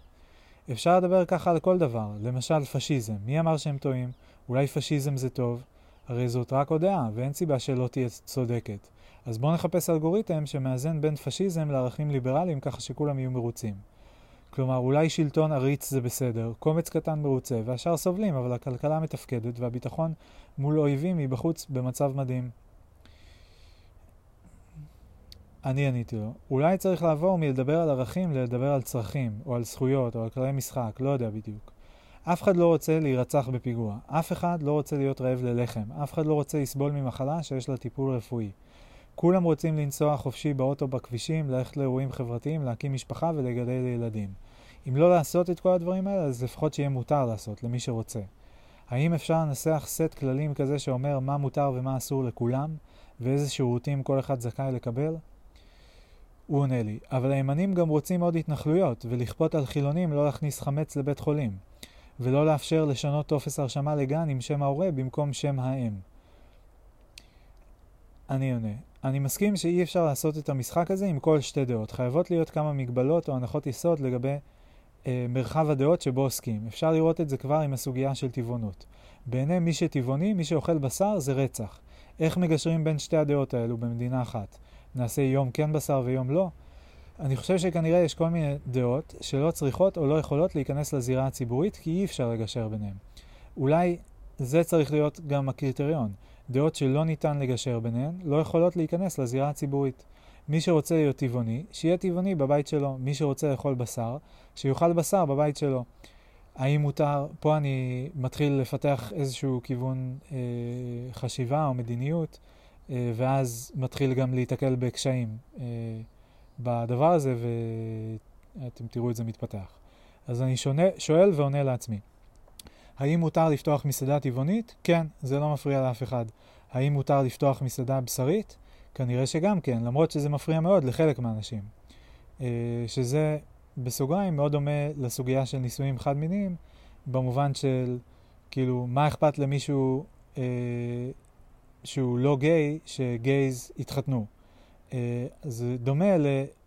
אפשר לדבר ככה על כל דבר, למשל פשיזם. מי אמר שהם טועים? אולי פשיזם זה טוב? הרי זאת רק עוד דעה, ואין סיבה שלא תהיה צודקת. אז בואו נחפש אלגוריתם שמאזן בין פשיזם לערכים ליברליים ככה שכולם יהיו מרוצים. כלומר, אולי שלטון עריץ זה בסדר, קומץ קטן מרוצה, והשאר סובלים, אבל הכלכלה מתפקדת והביטחון מול אויבים מבחוץ במצב מדהים. אני עניתי לו, אולי צריך לעבור מלדבר על ערכים ללדבר על צרכים, או על זכויות, או על כללי משחק, לא יודע בדיוק. אף אחד לא רוצה להירצח בפיגוע, אף אחד לא רוצה להיות רעב ללחם, אף אחד לא רוצה לסבול ממחלה שיש לה טיפול רפואי. כולם רוצים לנסוע חופשי באוטו בכבישים, ללכת לאירועים חברתיים, להקים משפחה ולגדל ילדים. אם לא לעשות את כל הדברים האלה, אז לפחות שיהיה מותר לעשות, למי שרוצה. האם אפשר לנסח סט כללים כזה שאומר מה מותר ומה אסור לכולם, ואיזה שירותים כל אחד זכאי לקבל? הוא עונה לי, אבל הימנים גם רוצים עוד התנחלויות, ולכפות על חילונים לא להכניס חמץ לבית חולים, ולא לאפשר לשנות טופס הרשמה לגן עם שם ההורה במקום שם האם. אני עונה, אני מסכים שאי אפשר לעשות את המשחק הזה עם כל שתי דעות. חייבות להיות כמה מגבלות או הנחות יסוד לגבי אה, מרחב הדעות שבו עוסקים. אפשר לראות את זה כבר עם הסוגיה של טבעונות. בעיני מי שטבעוני, מי שאוכל בשר זה רצח. איך מגשרים בין שתי הדעות האלו במדינה אחת? נעשה יום כן בשר ויום לא? אני חושב שכנראה יש כל מיני דעות שלא צריכות או לא יכולות להיכנס לזירה הציבורית כי אי אפשר לגשר ביניהם. אולי זה צריך להיות גם הקריטריון. דעות שלא ניתן לגשר ביניהן לא יכולות להיכנס לזירה הציבורית. מי שרוצה להיות טבעוני, שיהיה טבעוני בבית שלו. מי שרוצה לאכול בשר, שיאכל בשר בבית שלו. האם מותר, פה אני מתחיל לפתח איזשהו כיוון אה, חשיבה או מדיניות, אה, ואז מתחיל גם להיתקל בקשיים אה, בדבר הזה, ואתם תראו את זה מתפתח. אז אני שונה, שואל ועונה לעצמי. האם מותר לפתוח מסעדה טבעונית? כן, זה לא מפריע לאף אחד. האם מותר לפתוח מסעדה בשרית? כנראה שגם כן, למרות שזה מפריע מאוד לחלק מהאנשים. אה, שזה בסוגריים מאוד דומה לסוגיה של נישואים חד-מיניים, במובן של, כאילו, מה אכפת למישהו אה, שהוא לא גיי, שגייז יתחתנו. אה, זה דומה ל...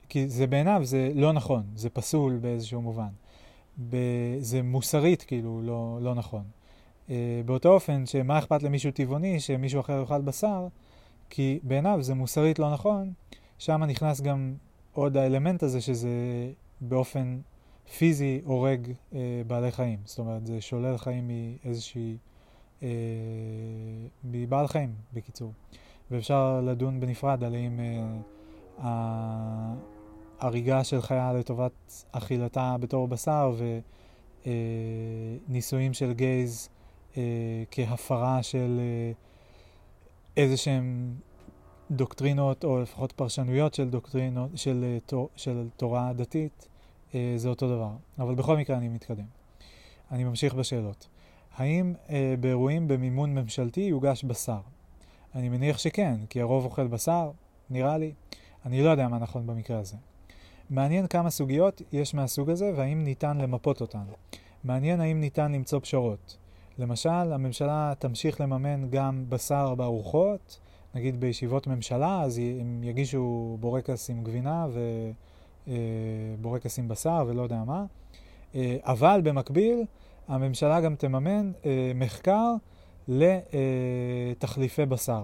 כי זה בעיניו זה לא נכון, זה פסול באיזשהו מובן. ב... זה מוסרית כאילו לא, לא נכון. Uh, באותו אופן שמה אכפת למישהו טבעוני שמישהו אחר יאכל בשר, כי בעיניו זה מוסרית לא נכון, שם נכנס גם עוד האלמנט הזה שזה באופן פיזי הורג uh, בעלי חיים. זאת אומרת, זה שולל חיים מאיזושהי... uh, מבעל חיים, בקיצור. ואפשר לדון בנפרד על האם uh, הריגה של חיה לטובת אכילתה בתור בשר ונישואים אה, של גייז אה, כהפרה של אה, איזה שהם דוקטרינות או לפחות פרשנויות של דוקטרינות, של, תור, של תורה דתית, זה אותו דבר. אבל בכל מקרה אני מתקדם. אני ממשיך בשאלות. האם אה, באירועים במימון ממשלתי יוגש בשר? אני מניח שכן, כי הרוב אוכל בשר, נראה לי. אני לא יודע מה נכון במקרה הזה. מעניין כמה סוגיות יש מהסוג הזה והאם ניתן למפות אותן. מעניין האם ניתן למצוא פשרות. למשל, הממשלה תמשיך לממן גם בשר בארוחות, נגיד בישיבות ממשלה, אז הם יגישו בורקס עם גבינה ובורקס אה, עם בשר ולא יודע מה. אה, אבל במקביל, הממשלה גם תממן אה, מחקר לתחליפי בשר.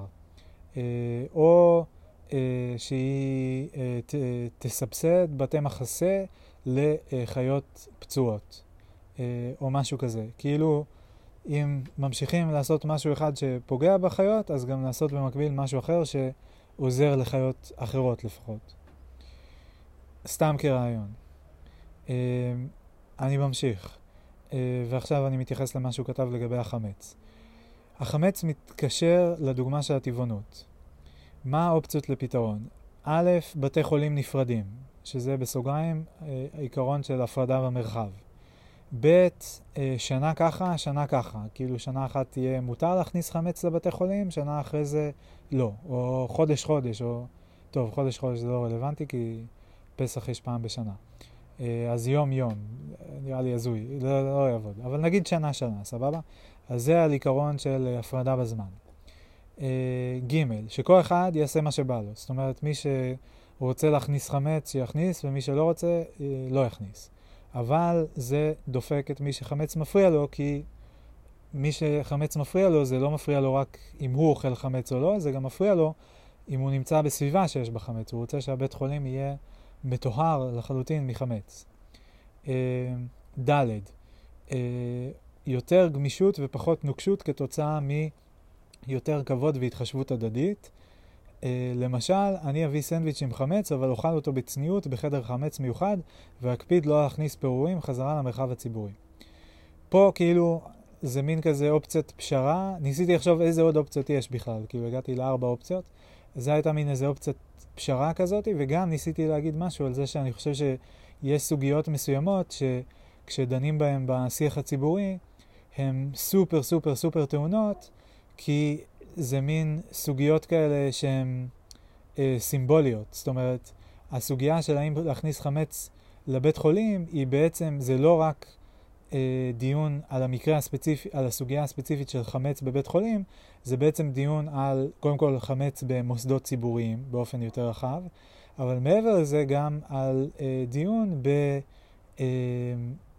או אה, שהיא אה, תסבסד בתי מחסה לחיות פצועות, אה, או משהו כזה. כאילו, אם ממשיכים לעשות משהו אחד שפוגע בחיות, אז גם לעשות במקביל משהו אחר שעוזר לחיות אחרות לפחות. סתם כרעיון. אה, אני ממשיך, אה, ועכשיו אני מתייחס למה שהוא כתב לגבי החמץ. החמץ מתקשר לדוגמה של הטבעונות. מה האופציות לפתרון? א', בתי חולים נפרדים, שזה בסוגריים העיקרון של הפרדה במרחב. ב', שנה ככה, שנה ככה. כאילו שנה אחת תהיה מותר להכניס חמץ לבתי חולים, שנה אחרי זה לא. או חודש חודש, או... טוב, חודש חודש זה לא רלוונטי כי פסח יש פעם בשנה. אז יום יום, נראה לי הזוי, לא, לא יעבוד. אבל נגיד שנה שנה, סבבה? אז זה על עיקרון של הפרדה בזמן. ג', שכל אחד יעשה מה שבא לו. זאת אומרת, מי שרוצה להכניס חמץ, שיכניס, ומי שלא רוצה, לא יכניס. אבל זה דופק את מי שחמץ מפריע לו, כי מי שחמץ מפריע לו, זה לא מפריע לו רק אם הוא אוכל חמץ או לא, זה גם מפריע לו אם הוא נמצא בסביבה שיש בה חמץ. הוא רוצה שהבית חולים יהיה מטוהר לחלוטין מחמץ. אה, ד', אה, יותר גמישות ופחות נוקשות כתוצאה מיותר כבוד והתחשבות הדדית. Uh, למשל, אני אביא סנדוויץ' עם חמץ, אבל אוכל אותו בצניעות בחדר חמץ מיוחד, ואקפיד לא להכניס פירורים חזרה למרחב הציבורי. פה כאילו זה מין כזה אופציית פשרה, ניסיתי לחשוב איזה עוד אופציות יש בכלל, כאילו הגעתי לארבע אופציות, זה הייתה מין איזה אופציית פשרה כזאת, וגם ניסיתי להגיד משהו על זה שאני חושב שיש סוגיות מסוימות שכשדנים בהן בשיח הציבורי, הן סופר סופר סופר טעונות, כי זה מין סוגיות כאלה שהן אה, סימבוליות. זאת אומרת, הסוגיה של האם להכניס חמץ לבית חולים היא בעצם, זה לא רק אה, דיון על המקרה הספציפי, על הסוגיה הספציפית של חמץ בבית חולים, זה בעצם דיון על, קודם כל, חמץ במוסדות ציבוריים באופן יותר רחב, אבל מעבר לזה גם על אה, דיון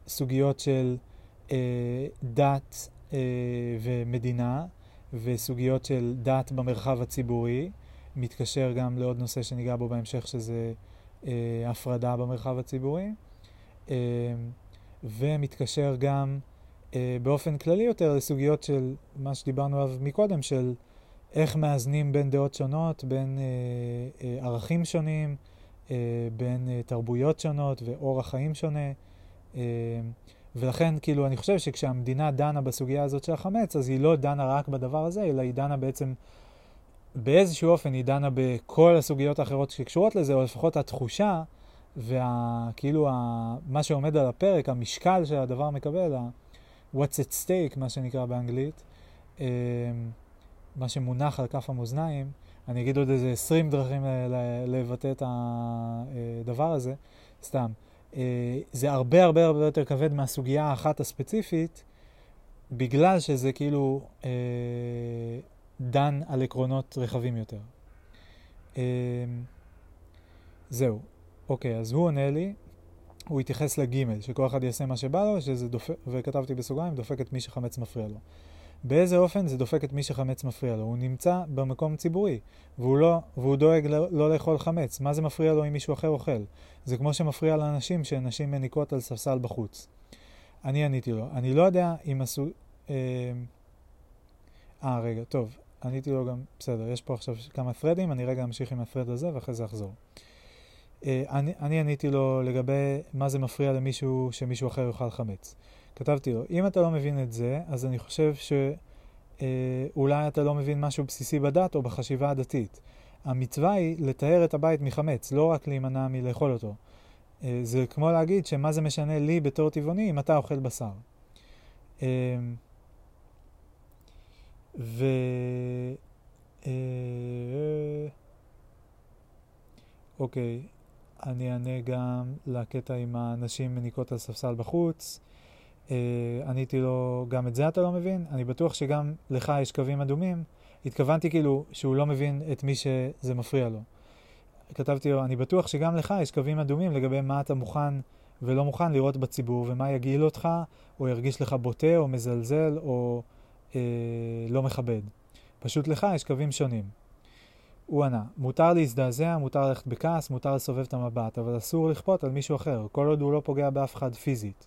בסוגיות אה, של דת אה, ומדינה. וסוגיות של דת במרחב הציבורי, מתקשר גם לעוד נושא שניגע בו בהמשך, שזה אה, הפרדה במרחב הציבורי, אה, ומתקשר גם אה, באופן כללי יותר לסוגיות של מה שדיברנו עליו מקודם, של איך מאזנים בין דעות שונות, בין אה, אה, ערכים שונים, אה, בין אה, תרבויות שונות ואורח חיים שונה. אה, ולכן, כאילו, אני חושב שכשהמדינה דנה בסוגיה הזאת של החמץ, אז היא לא דנה רק בדבר הזה, אלא היא דנה בעצם, באיזשהו אופן היא דנה בכל הסוגיות האחרות שקשורות לזה, או לפחות התחושה, וכאילו, וה, מה שעומד על הפרק, המשקל שהדבר מקבל, ה- what's at stake, מה שנקרא באנגלית, אמ, מה שמונח על כף המאזניים, אני אגיד עוד איזה 20 דרכים לבטא את הדבר הזה, סתם. אה, זה הרבה הרבה הרבה יותר כבד מהסוגיה האחת הספציפית, בגלל שזה כאילו אה, דן על עקרונות רחבים יותר. אה, זהו, אוקיי, אז הוא עונה לי, הוא התייחס לגימל, שכל אחד יעשה מה שבא לו, שזה דופק, וכתבתי בסוגריים, דופק את מי שחמץ מפריע לו. באיזה אופן זה דופק את מי שחמץ מפריע לו? הוא נמצא במקום ציבורי, והוא, לא, והוא דואג לא, לא לאכול חמץ. מה זה מפריע לו אם מישהו אחר אוכל? זה כמו שמפריע לאנשים שנשים מניקות על ספסל בחוץ. אני עניתי לו, אני לא יודע אם עשו... אה, אה, רגע, טוב, עניתי לו גם, בסדר, יש פה עכשיו כמה פרדים, אני רגע אמשיך עם הפרד הזה ואחרי זה אחזור. אה, אני, אני עניתי לו לגבי מה זה מפריע למישהו שמישהו אחר יאכל חמץ. כתבתי לו, אם אתה לא מבין את זה, אז אני חושב שאולי אה, אתה לא מבין משהו בסיסי בדת או בחשיבה הדתית. המצווה היא לתאר את הבית מחמץ, לא רק להימנע מלאכול אותו. אה, זה כמו להגיד שמה זה משנה לי בתור טבעוני אם אתה אוכל בשר. אה, ו... אוקיי, אני אענה גם לקטע עם הנשים מניקות על ספסל בחוץ. Uh, עניתי לו, גם את זה אתה לא מבין? אני בטוח שגם לך יש קווים אדומים. התכוונתי כאילו שהוא לא מבין את מי שזה מפריע לו. כתבתי לו, אני בטוח שגם לך יש קווים אדומים לגבי מה אתה מוכן ולא מוכן לראות בציבור, ומה יגעיל אותך, או ירגיש לך בוטה, או מזלזל, או אה, לא מכבד. פשוט לך יש קווים שונים. הוא ענה, מותר להזדעזע, מותר ללכת בכעס, מותר לסובב את המבט, אבל אסור לכפות על מישהו אחר, כל עוד הוא לא פוגע באף אחד פיזית.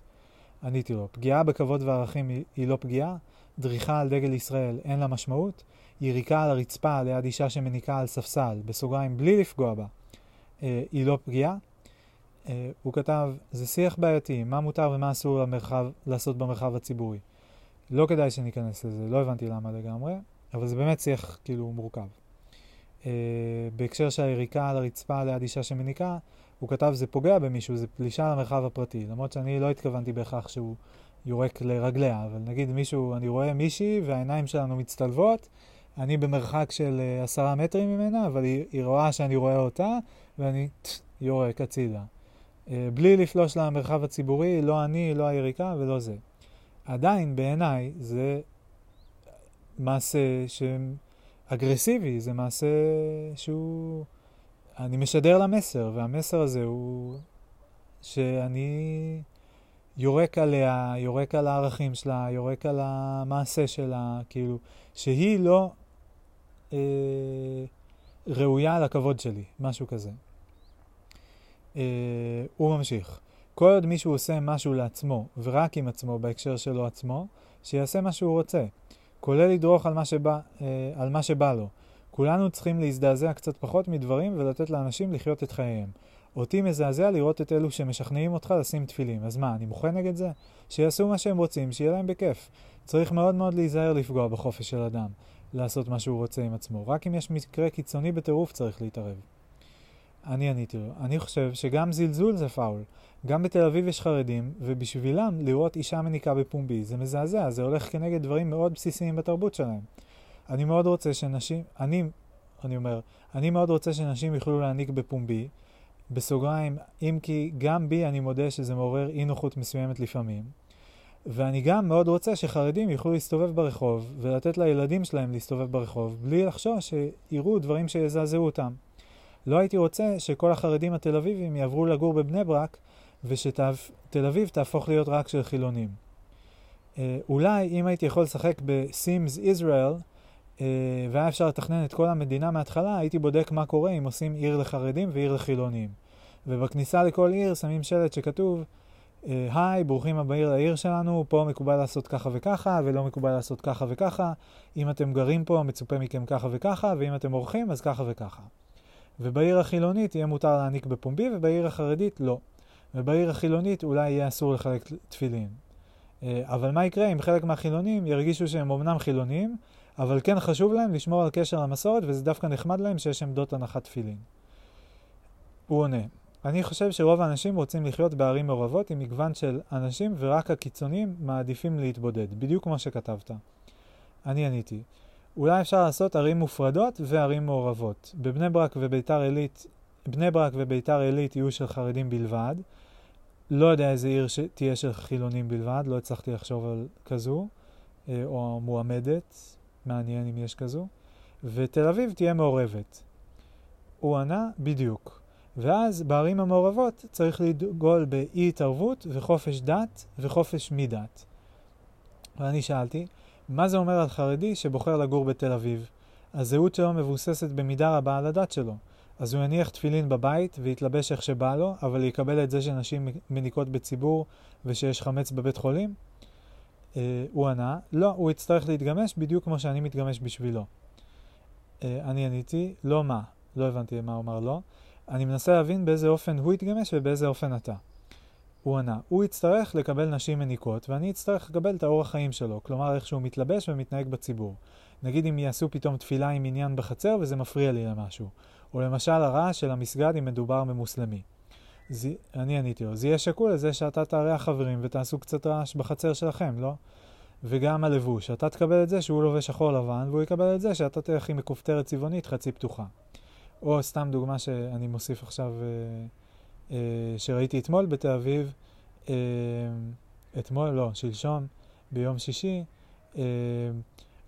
עניתי לו, פגיעה בכבוד וערכים היא, היא לא פגיעה, דריכה על דגל ישראל אין לה משמעות, יריקה על הרצפה ליד אישה שמניקה על ספסל, בסוגריים בלי לפגוע בה, אה, היא לא פגיעה. אה, הוא כתב, זה שיח בעייתי, מה מותר ומה אסור למרחב, לעשות במרחב הציבורי. לא כדאי שניכנס לזה, לא הבנתי למה לגמרי, אבל זה באמת שיח כאילו מורכב. Uh, בהקשר של היריקה על הרצפה ליד אישה שמניקה, הוא כתב זה פוגע במישהו, זה פלישה למרחב הפרטי. למרות שאני לא התכוונתי בהכרח שהוא יורק לרגליה, אבל נגיד מישהו, אני רואה מישהי והעיניים שלנו מצטלבות, אני במרחק של uh, עשרה מטרים ממנה, אבל היא, היא רואה שאני רואה אותה, ואני יורק הצידה. Uh, בלי לפלוש למרחב הציבורי, לא אני, לא היריקה ולא זה. עדיין בעיניי זה מעשה אגרסיבי, זה מעשה שהוא... אני משדר לה מסר, והמסר הזה הוא שאני יורק עליה, יורק על הערכים שלה, יורק על המעשה שלה, כאילו, שהיא לא אה, ראויה לכבוד שלי, משהו כזה. אה, הוא ממשיך. כל עוד מישהו עושה משהו לעצמו, ורק עם עצמו בהקשר שלו עצמו, שיעשה מה שהוא רוצה, כולל לדרוך על מה שבא, אה, על מה שבא לו. כולנו צריכים להזדעזע קצת פחות מדברים ולתת לאנשים לחיות את חייהם. אותי מזעזע לראות את אלו שמשכנעים אותך לשים תפילים. אז מה, אני מוחה נגד זה? שיעשו מה שהם רוצים, שיהיה להם בכיף. צריך מאוד מאוד להיזהר לפגוע בחופש של אדם, לעשות מה שהוא רוצה עם עצמו. רק אם יש מקרה קיצוני בטירוף צריך להתערב. אני עניתי לו, אני חושב שגם זלזול זה פאול. גם בתל אביב יש חרדים, ובשבילם לראות אישה מניקה בפומבי זה מזעזע, זה הולך כנגד דברים מאוד בסיסיים בתרבות שלהם. אני מאוד רוצה שנשים, אני, אני אומר, אני מאוד רוצה שנשים יוכלו להניק בפומבי, בסוגריים, אם כי גם בי אני מודה שזה מעורר אי נוחות מסוימת לפעמים. ואני גם מאוד רוצה שחרדים יוכלו להסתובב ברחוב ולתת לילדים שלהם להסתובב ברחוב בלי לחשוש שיראו דברים שיזעזעו אותם. לא הייתי רוצה שכל החרדים התל אביבים יעברו לגור בבני ברק ושתל אביב תהפוך להיות רק של חילונים. אה, אולי אם הייתי יכול לשחק Israel אה, והיה אפשר לתכנן את כל המדינה מההתחלה, הייתי בודק מה קורה אם עושים עיר לחרדים ועיר לחילונים. ובכניסה לכל עיר שמים שלט שכתוב, אה, היי, ברוכים הבאים לעיר שלנו, פה מקובל לעשות ככה וככה, ולא מקובל לעשות ככה וככה. אם אתם גרים פה, מצופה מכם ככה וככה, ואם אתם אורחים, אז ככה וככה. ובעיר החילונית יהיה מותר להעניק בפומבי, ובעיר החרדית לא. ובעיר החילונית אולי יהיה אסור לחלק תפילין. אה, אבל מה יקרה אם חלק מהחילונים ירגישו שהם אמנם חילונים, אבל כן חשוב להם לשמור על קשר למסורת, וזה דווקא נחמד להם שיש עמדות הנחת תפילין. הוא עונה, אני חושב שרוב האנשים רוצים לחיות בערים מעורבות עם מגוון של אנשים, ורק הקיצונים מעדיפים להתבודד, בדיוק כמו שכתבת. אני עניתי, אולי אפשר לעשות ערים מופרדות וערים מעורבות. בבני ברק וביתר עילית, בני ברק וביתר עילית יהיו של חרדים בלבד. לא יודע איזה עיר ש... תהיה של חילונים בלבד, לא הצלחתי לחשוב על כזו, אה, או מועמדת, מעניין אם יש כזו. ותל אביב תהיה מעורבת. הוא ענה, בדיוק. ואז בערים המעורבות צריך לדגול באי התערבות וחופש דת וחופש מדת. ואני שאלתי, מה זה אומר על חרדי שבוחר לגור בתל אביב? הזהות שלו מבוססת במידה רבה על הדת שלו. אז הוא יניח תפילין בבית ויתלבש איך שבא לו, אבל יקבל את זה שנשים מניקות בציבור ושיש חמץ בבית חולים? Uh, הוא ענה, לא, הוא יצטרך להתגמש בדיוק כמו שאני מתגמש בשבילו. Uh, אני עניתי, לא מה, לא הבנתי מה הוא אמר לא. אני מנסה להבין באיזה אופן הוא יתגמש ובאיזה אופן אתה. הוא ענה, הוא יצטרך לקבל נשים מניקות, ואני אצטרך לקבל את האורח חיים שלו, כלומר איך שהוא מתלבש ומתנהג בציבור. נגיד אם יעשו פתאום תפילה עם עניין בחצר וזה מפריע לי למשהו. או למשל הרעש של המסגד אם מדובר ממוסלמי. זה, אני עניתי לו, זה יהיה שקול לזה שאתה תארח חברים ותעשו קצת רעש בחצר שלכם, לא? וגם הלבוש, אתה תקבל את זה שהוא לובש שחור לבן, והוא יקבל את זה שאתה תלך עם מכופתרת צבעונית חצי פתוחה. או סתם דוגמה שאני מוסיף עכשיו, אה, אה, שראיתי אתמול בתל אביב, אה, אתמול, לא, שלשום, ביום שישי, אה,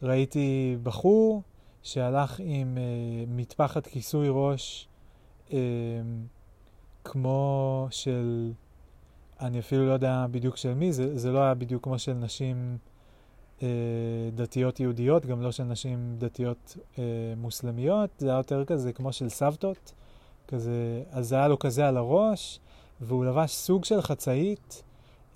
ראיתי בחור שהלך עם אה, מטפחת כיסוי ראש אה, כמו של, אני אפילו לא יודע בדיוק של מי, זה, זה לא היה בדיוק כמו של נשים אה, דתיות יהודיות, גם לא של נשים דתיות אה, מוסלמיות, זה היה יותר כזה כמו של סבתות, כזה, אז זה היה לו כזה על הראש, והוא לבש סוג של חצאית,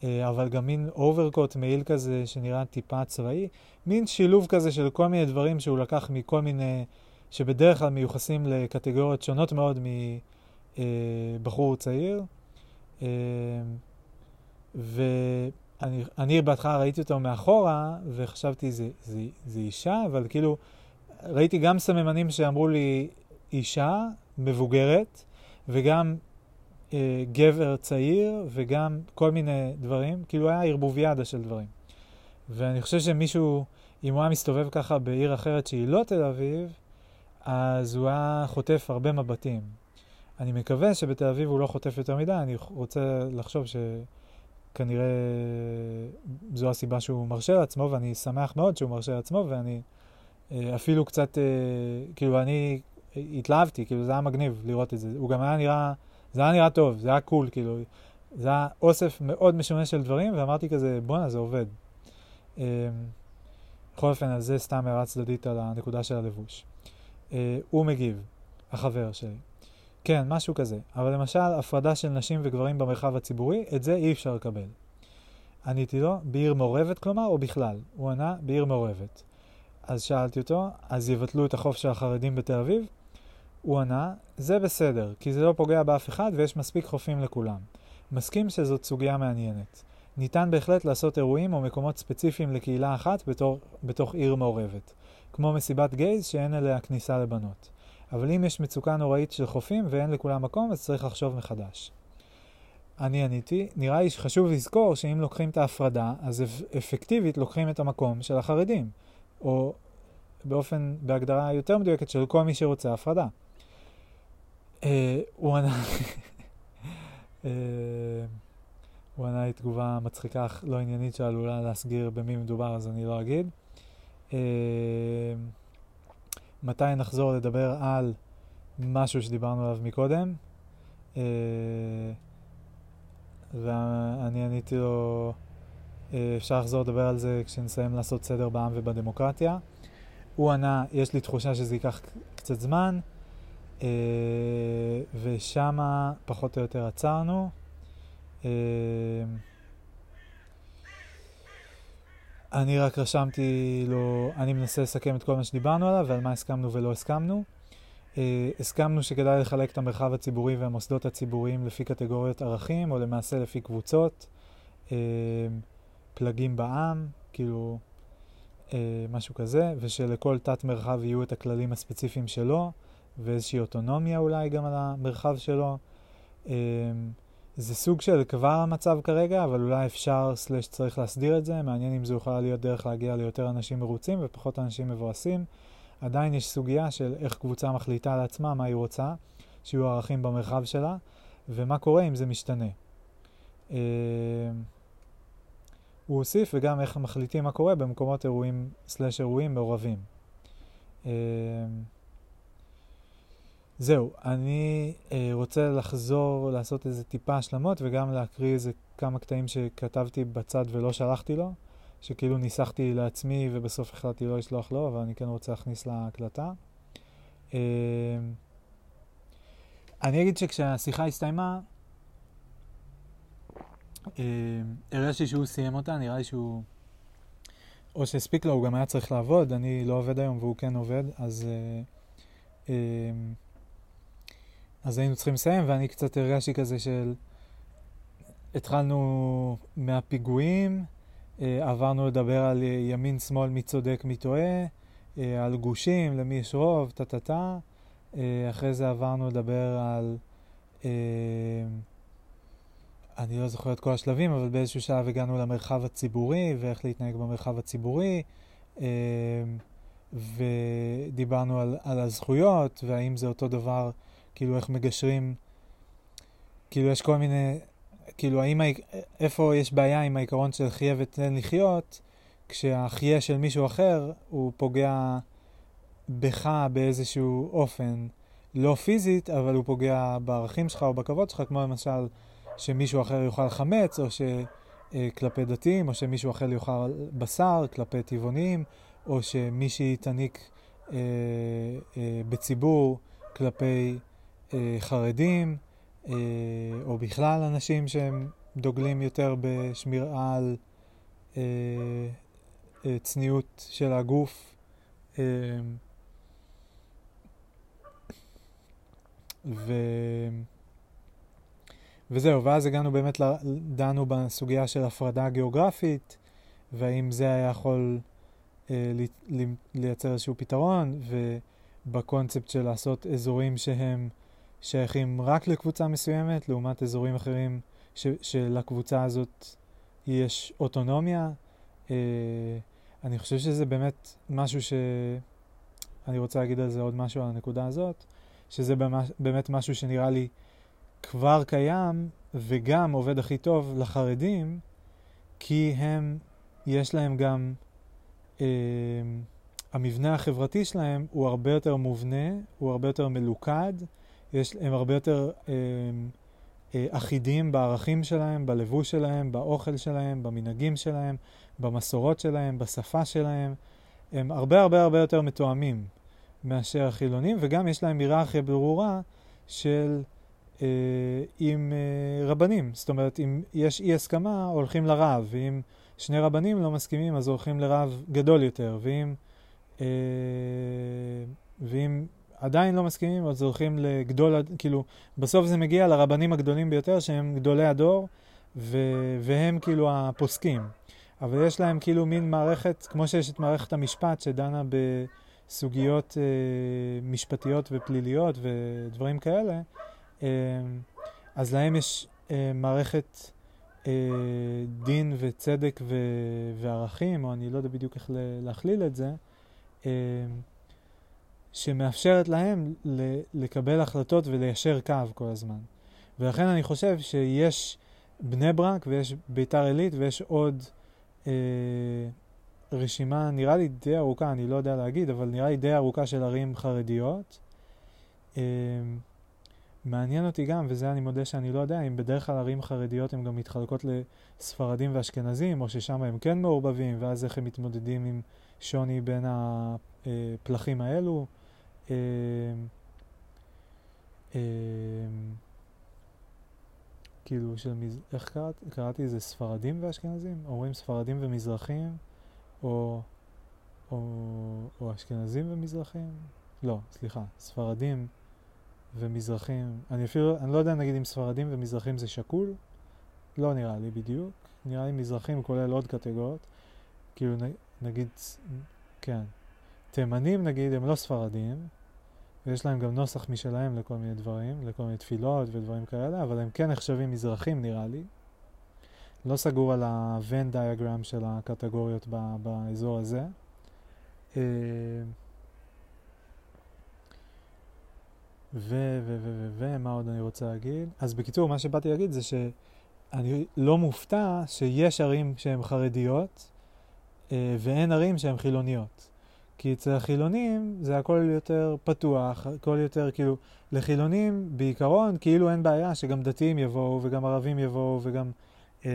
אה, אבל גם מין overcoat מעיל כזה שנראה טיפה צבאי, מין שילוב כזה של כל מיני דברים שהוא לקח מכל מיני, שבדרך כלל מיוחסים לקטגוריות שונות מאוד מבחור צעיר. ואני בהתחלה ראיתי אותו מאחורה, וחשבתי, זה, זה, זה אישה, אבל כאילו, ראיתי גם סממנים שאמרו לי אישה מבוגרת, וגם אה, גבר צעיר, וגם כל מיני דברים, כאילו היה ערבוביאדה של דברים. ואני חושב שמישהו, אם הוא היה מסתובב ככה בעיר אחרת שהיא לא תל אביב, אז הוא היה חוטף הרבה מבטים. אני מקווה שבתל אביב הוא לא חוטף יותר מדי, אני רוצה לחשוב שכנראה זו הסיבה שהוא מרשה לעצמו, ואני שמח מאוד שהוא מרשה לעצמו, ואני אה, אפילו קצת, אה, כאילו, אני התלהבתי, כאילו, זה היה מגניב לראות את זה. הוא גם היה נראה, זה היה נראה טוב, זה היה קול, כאילו, זה היה אוסף מאוד משונה של דברים, ואמרתי כזה, בואנה, זה עובד. אה, בכל אופן, אז זה סתם הערה צדדית על הנקודה של הלבוש. הוא מגיב, החבר שלי. כן, משהו כזה. אבל למשל, הפרדה של נשים וגברים במרחב הציבורי, את זה אי אפשר לקבל. עניתי לו, בעיר מעורבת כלומר, או בכלל? הוא ענה, בעיר מעורבת. אז שאלתי אותו, אז יבטלו את החוף של החרדים בתל אביב? הוא ענה, זה בסדר, כי זה לא פוגע באף אחד ויש מספיק חופים לכולם. מסכים שזאת סוגיה מעניינת. ניתן בהחלט לעשות אירועים או מקומות ספציפיים לקהילה אחת בתור, בתוך עיר מעורבת, כמו מסיבת גייז שאין אליה כניסה לבנות. אבל אם יש מצוקה נוראית של חופים ואין לכולם מקום, אז צריך לחשוב מחדש. אני עניתי, נראה לי שחשוב לזכור שאם לוקחים את ההפרדה, אז אפקטיבית לוקחים את המקום של החרדים, או באופן, בהגדרה יותר מדויקת של כל מי שרוצה הפרדה. אה, הוא ענה, (laughs) אה, הוא ענה לי תגובה מצחיקה אך לא עניינית שעלולה להסגיר במי מדובר, אז אני לא אגיד. מתי נחזור לדבר על משהו שדיברנו עליו מקודם. אה, ואני עניתי לו, אה, אפשר לחזור לדבר על זה כשנסיים לעשות סדר בעם ובדמוקרטיה. הוא ענה, יש לי תחושה שזה ייקח קצת זמן, אה, ושמה פחות או יותר עצרנו. אני רק רשמתי לו, אני מנסה לסכם את כל מה שדיברנו עליו ועל מה הסכמנו ולא הסכמנו. Uh, הסכמנו שכדאי לחלק את המרחב הציבורי והמוסדות הציבוריים לפי קטגוריות ערכים, או למעשה לפי קבוצות, uh, פלגים בעם, כאילו uh, משהו כזה, ושלכל תת מרחב יהיו את הכללים הספציפיים שלו, ואיזושהי אוטונומיה אולי גם על המרחב שלו. Uh, זה סוג של כבר המצב כרגע, אבל אולי אפשר, סלש צריך להסדיר את זה. מעניין אם זו יכולה להיות דרך להגיע ליותר אנשים מרוצים ופחות אנשים מבואסים. עדיין יש סוגיה של איך קבוצה מחליטה לעצמה מה היא רוצה, שיהיו ערכים במרחב שלה, ומה קורה אם זה משתנה. אה, הוא הוסיף וגם איך מחליטים מה קורה במקומות אירועים סלש אירועים מעורבים. אה, זהו, אני אה, רוצה לחזור לעשות איזה טיפה השלמות וגם להקריא איזה כמה קטעים שכתבתי בצד ולא שלחתי לו, שכאילו ניסחתי לעצמי ובסוף החלטתי לא לשלוח לו, אבל אני כן רוצה להכניס להקלטה. אה, אני אגיד שכשהשיחה הסתיימה, אה, הרגשתי שהוא סיים אותה, נראה לי שהוא... או שהספיק לו, הוא גם היה צריך לעבוד, אני לא עובד היום והוא כן עובד, אז... אה, אה, אז היינו צריכים לסיים, ואני קצת הרגשתי כזה של... התחלנו מהפיגועים, אה, עברנו לדבר על ימין-שמאל, מי צודק, מי טועה, אה, על גושים, למי יש רוב, טה-טה-טה. אה, אחרי זה עברנו לדבר על... אני לא זוכר את כל השלבים, אבל באיזשהו שלב הגענו למרחב הציבורי ואיך להתנהג במרחב הציבורי. ודיברנו על, על הזכויות, והאם זה אותו דבר כאילו איך מגשרים, כאילו יש כל מיני, כאילו האם, איפה יש בעיה עם העיקרון של חיה ותן לחיות, כשהחיה של מישהו אחר הוא פוגע בך באיזשהו אופן, לא פיזית, אבל הוא פוגע בערכים שלך או בכבוד שלך, כמו למשל שמישהו אחר יאכל חמץ, או שכלפי דתיים, או שמישהו אחר יאכל בשר כלפי טבעונים, או שמישהי תניק אה, אה, בציבור כלפי אה, חרדים, אה, או בכלל אנשים שהם דוגלים יותר בשמירה על אה, אה, צניעות של הגוף. אה, ו... וזהו, ואז הגענו באמת, דנו בסוגיה של הפרדה גיאוגרפית, והאם זה היה יכול אה, לי, לייצר איזשהו פתרון, ובקונספט של לעשות אזורים שהם שייכים רק לקבוצה מסוימת, לעומת אזורים אחרים ש, שלקבוצה הזאת יש אוטונומיה. אה, אני חושב שזה באמת משהו ש... אני רוצה להגיד על זה עוד משהו על הנקודה הזאת, שזה באמת משהו שנראה לי כבר קיים וגם עובד הכי טוב לחרדים, כי הם, יש להם גם, אה, המבנה החברתי שלהם הוא הרבה יותר מובנה, הוא הרבה יותר מלוכד, יש, הם הרבה יותר אה, אה, אחידים בערכים שלהם, בלבוש שלהם, באוכל שלהם, במנהגים שלהם, במסורות שלהם, בשפה שלהם. הם הרבה הרבה הרבה יותר מתואמים מאשר החילונים, וגם יש להם היררכיה ברורה של אה, עם אה, רבנים. זאת אומרת, אם יש אי הסכמה, הולכים לרב, ואם שני רבנים לא מסכימים, אז הולכים לרב גדול יותר, ואם, אה, ואם עדיין לא מסכימים, אז הולכים לגדול, כאילו, בסוף זה מגיע לרבנים הגדולים ביותר, שהם גדולי הדור, ו, והם כאילו הפוסקים. אבל יש להם כאילו מין מערכת, כמו שיש את מערכת המשפט שדנה בסוגיות אה, משפטיות ופליליות ודברים כאלה, אה, אז להם יש אה, מערכת אה, דין וצדק ו, וערכים, או אני לא יודע בדיוק איך להכליל את זה, אה, שמאפשרת להם לקבל החלטות וליישר קו כל הזמן. ולכן אני חושב שיש בני ברק ויש ביתר עילית ויש עוד אה, רשימה, נראה לי די ארוכה, אני לא יודע להגיד, אבל נראה לי די ארוכה של ערים חרדיות. אה, מעניין אותי גם, וזה אני מודה שאני לא יודע, אם בדרך כלל ערים חרדיות הן גם מתחלקות לספרדים ואשכנזים, או ששם הם כן מעורבבים, ואז איך הם מתמודדים עם שוני בין הפלחים האלו. אה, אה, כאילו של, מז... איך קראת? קראתי איזה ספרדים ואשכנזים? אומרים ספרדים ומזרחים? או, או, או אשכנזים ומזרחים? לא, סליחה, ספרדים ומזרחים. אני אפילו, אני לא יודע נגיד אם ספרדים ומזרחים זה שקול? לא נראה לי בדיוק. נראה לי מזרחים כולל עוד קטגוריות. כאילו נגיד, כן. תימנים נגיד הם לא ספרדים, ויש להם גם נוסח משלהם לכל מיני דברים, לכל מיני תפילות ודברים כאלה, אבל הם כן נחשבים מזרחים נראה לי. לא סגור על ה-Venn diagram של הקטגוריות ב- באזור הזה. אה, ו, ו, ו, ו, ו, מה עוד אני רוצה להגיד? אז בקיצור, מה שבאתי להגיד זה שאני לא מופתע שיש ערים שהן חרדיות אה, ואין ערים שהן חילוניות. כי אצל החילונים זה הכל יותר פתוח, הכל יותר כאילו, לחילונים בעיקרון כאילו אין בעיה שגם דתיים יבואו וגם ערבים יבואו וגם אה,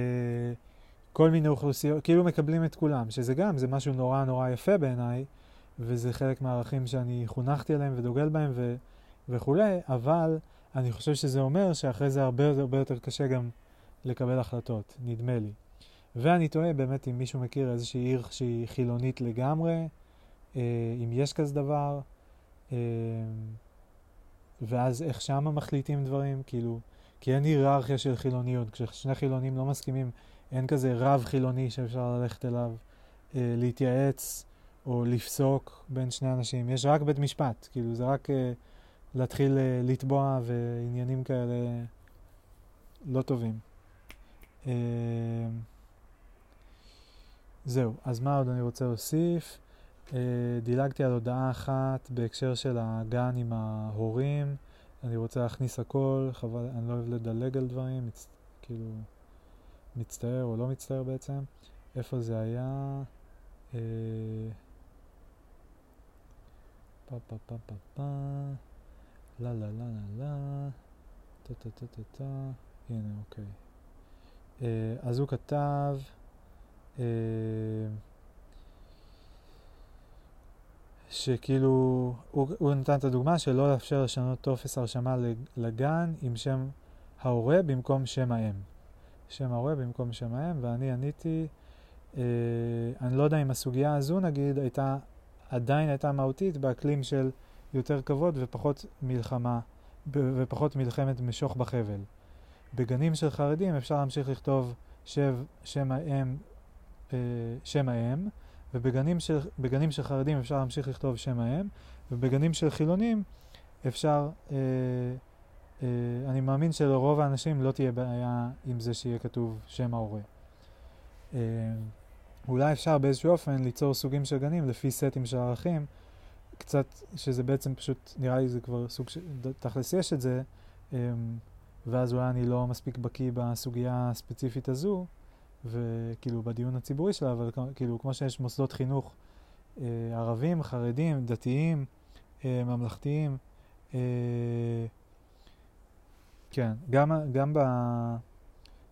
כל מיני אוכלוסיות, כאילו מקבלים את כולם, שזה גם, זה משהו נורא נורא יפה בעיניי, וזה חלק מהערכים שאני חונכתי עליהם ודוגל בהם ו, וכולי, אבל אני חושב שזה אומר שאחרי זה הרבה הרבה יותר קשה גם לקבל החלטות, נדמה לי. ואני תוהה באמת אם מישהו מכיר איזושהי עיר שהיא חילונית לגמרי, אם יש כזה דבר, אה, ואז איך שמה מחליטים דברים, כאילו, כי אין היררכיה של חילוניות, כששני חילונים לא מסכימים, אין כזה רב חילוני שאפשר ללכת אליו, אה, להתייעץ או לפסוק בין שני אנשים, יש רק בית משפט, כאילו זה רק להתחיל לתבוע ועניינים כאלה לא טובים. זהו, אז מה עוד אני רוצה להוסיף? Uh, דילגתי על הודעה אחת בהקשר של הגן עם ההורים. אני רוצה להכניס הכל, חבל, אני לא אוהב לדלג על דברים, מצ... כאילו, מצטער או לא מצטער בעצם. איפה זה היה? Uh, פה פה פה פה פה לה לה לה לה לה טה טה טה טה טה הנה אוקיי. Uh, אז הוא כתב uh, שכאילו, הוא, הוא נתן את הדוגמה של לא לאפשר לשנות טופס הרשמה לגן עם שם ההורה במקום שם האם. שם ההורה במקום שם האם, ואני עניתי, אה, אני לא יודע אם הסוגיה הזו נגיד הייתה, עדיין הייתה מהותית באקלים של יותר כבוד ופחות מלחמה, ופחות מלחמת משוך בחבל. בגנים של חרדים אפשר להמשיך לכתוב שב, שם האם, אה, שם האם, ובגנים של, של חרדים אפשר להמשיך לכתוב שם האם, ובגנים של חילונים אפשר, אה, אה, אני מאמין שלרוב האנשים לא תהיה בעיה עם זה שיהיה כתוב שם ההורה. אה, אולי אפשר באיזשהו אופן ליצור סוגים של גנים לפי סטים של ערכים, קצת, שזה בעצם פשוט, נראה לי זה כבר סוג של, תכלס יש את זה, אה, ואז אולי אני לא מספיק בקיא בסוגיה הספציפית הזו, וכאילו בדיון הציבורי שלה, אבל כאילו כמו שיש מוסדות חינוך אה, ערבים, חרדים, דתיים, אה, ממלכתיים, אה, כן, גם, גם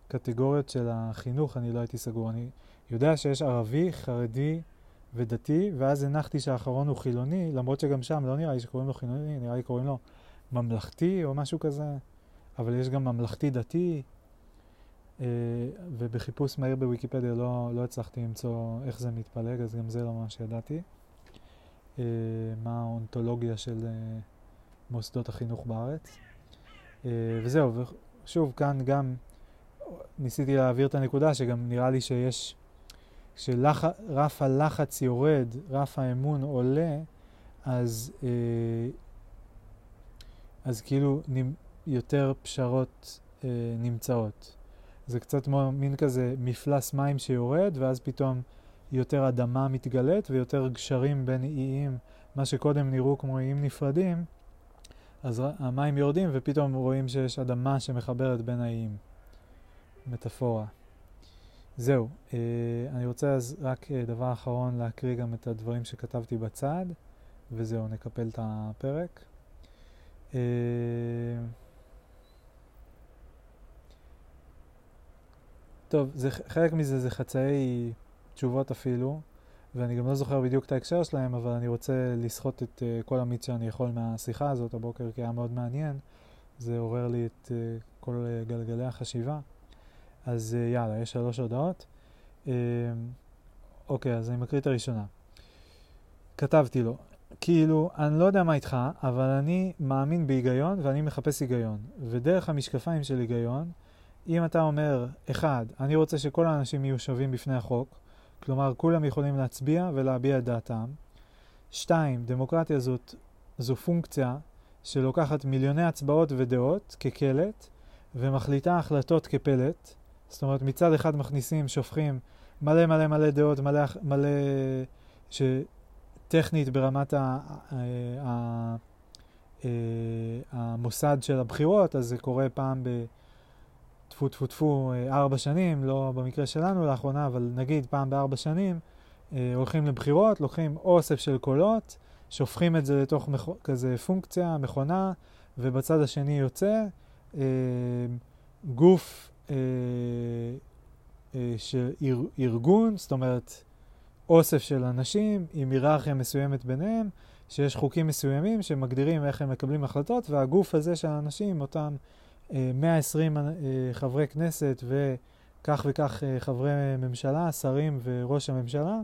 בקטגוריות של החינוך אני לא הייתי סגור. אני יודע שיש ערבי, חרדי ודתי, ואז הנחתי שהאחרון הוא חילוני, למרות שגם שם לא נראה לי שקוראים לו חילוני, נראה לי קוראים לו ממלכתי או משהו כזה, אבל יש גם ממלכתי דתי. Uh, ובחיפוש מהיר בוויקיפדיה לא, לא הצלחתי למצוא איך זה מתפלג, אז גם זה לא ממש ידעתי. Uh, מה האונתולוגיה של uh, מוסדות החינוך בארץ. וזהו, ושוב, כאן גם ניסיתי להעביר את הנקודה שגם נראה לי שיש, כשרף הלחץ יורד, רף האמון עולה, אז, אז כאילו יותר פשרות נמצאות. זה קצת כמו מין כזה מפלס מים שיורד, ואז פתאום יותר אדמה מתגלית ויותר גשרים בין איים, מה שקודם נראו כמו איים נפרדים, אז המים יורדים ופתאום רואים שיש אדמה שמחברת בין האיים. מטאפורה. זהו, אה, אני רוצה אז רק אה, דבר אחרון להקריא גם את הדברים שכתבתי בצד, וזהו, נקפל את הפרק. אה, טוב, זה, חלק מזה זה חצאי תשובות אפילו, ואני גם לא זוכר בדיוק את ההקשר שלהם, אבל אני רוצה לסחוט את uh, כל המיץ שאני יכול מהשיחה הזאת הבוקר, כי היה מאוד מעניין. זה עורר לי את uh, כל uh, גלגלי החשיבה. אז uh, יאללה, יש שלוש הודעות. Uh, אוקיי, אז אני מקריא את הראשונה. כתבתי לו, כאילו, אני לא יודע מה איתך, אבל אני מאמין בהיגיון ואני מחפש היגיון. ודרך המשקפיים של היגיון, אם אתה אומר, אחד, אני רוצה שכל האנשים יהיו שווים בפני החוק, כלומר כולם יכולים להצביע ולהביע את דעתם. שתיים, דמוקרטיה זאת זו פונקציה שלוקחת מיליוני הצבעות ודעות כקלט ומחליטה החלטות כפלט. זאת אומרת, מצד אחד מכניסים, שופכים מלא מלא מלא דעות, מלא, מלא שטכנית ברמת ה, ה, ה, ה, המוסד של הבחירות, אז זה קורה פעם ב... טפו טפו טפו אה, ארבע שנים, לא במקרה שלנו לאחרונה, אבל נגיד פעם בארבע שנים, אה, הולכים לבחירות, לוקחים אוסף של קולות, שופכים את זה לתוך מח... כזה פונקציה, מכונה, ובצד השני יוצא אה, גוף אה, אה, של אר, ארגון, זאת אומרת אוסף של אנשים עם היררכיה מסוימת ביניהם, שיש חוקים מסוימים שמגדירים איך הם מקבלים החלטות, והגוף הזה של האנשים, אותם 120 אה, חברי כנסת וכך וכך אה, חברי ממשלה, שרים וראש הממשלה,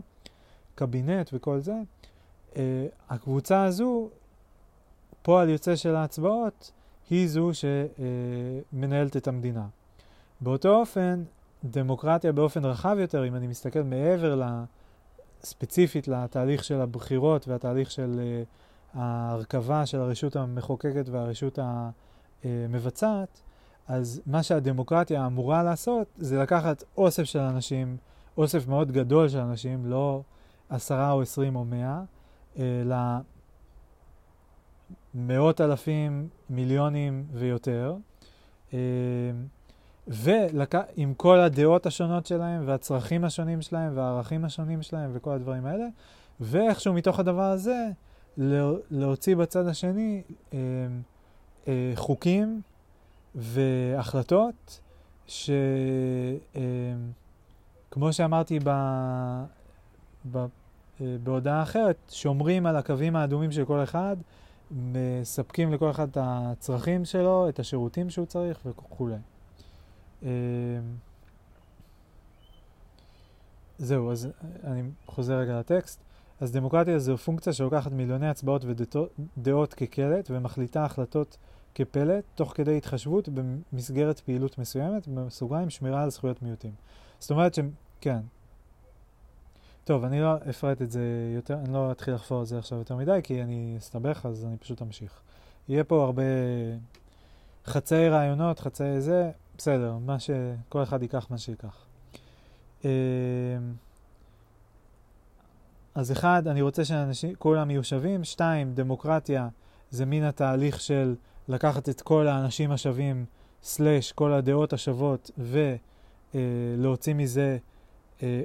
קבינט וכל זה, אה, הקבוצה הזו, פועל יוצא של ההצבעות, היא זו שמנהלת את המדינה. באותו אופן, דמוקרטיה באופן רחב יותר, אם אני מסתכל מעבר ספציפית לתהליך של הבחירות והתהליך של ההרכבה של הרשות המחוקקת והרשות ה... אה, מבצעת, אז מה שהדמוקרטיה אמורה לעשות זה לקחת אוסף של אנשים, אוסף מאוד גדול של אנשים, לא עשרה או עשרים או מאה, אלא מאות אלפים, מיליונים ויותר, אה, ועם כל הדעות השונות שלהם והצרכים השונים שלהם והערכים השונים שלהם וכל הדברים האלה, ואיכשהו מתוך הדבר הזה להוציא בצד השני אה, חוקים והחלטות שכמו אה, שאמרתי ב, ב, אה, בהודעה אחרת, שומרים על הקווים האדומים של כל אחד, מספקים לכל אחד את הצרכים שלו, את השירותים שהוא צריך וכולי. אה, זהו, אז אני חוזר רגע לטקסט. אז דמוקרטיה זו פונקציה שלוקחת מיליוני הצבעות ודעות כקלט ומחליטה החלטות כפלט, תוך כדי התחשבות במסגרת פעילות מסוימת, בסוגריים שמירה על זכויות מיעוטים. זאת אומרת ש... כן. טוב, אני לא אפרט את זה יותר, אני לא אתחיל לחפור על זה עכשיו יותר מדי, כי אני אסתבך, אז אני פשוט אמשיך. יהיה פה הרבה חצאי רעיונות, חצאי זה, בסדר, מה ש... כל אחד ייקח מה שייקח. אז אחד, אני רוצה שאנשים, כולם יהיו שווים. שתיים, דמוקרטיה זה מין התהליך של לקחת את כל האנשים השווים, סלש, כל הדעות השוות, ולהוציא אה, מזה אה,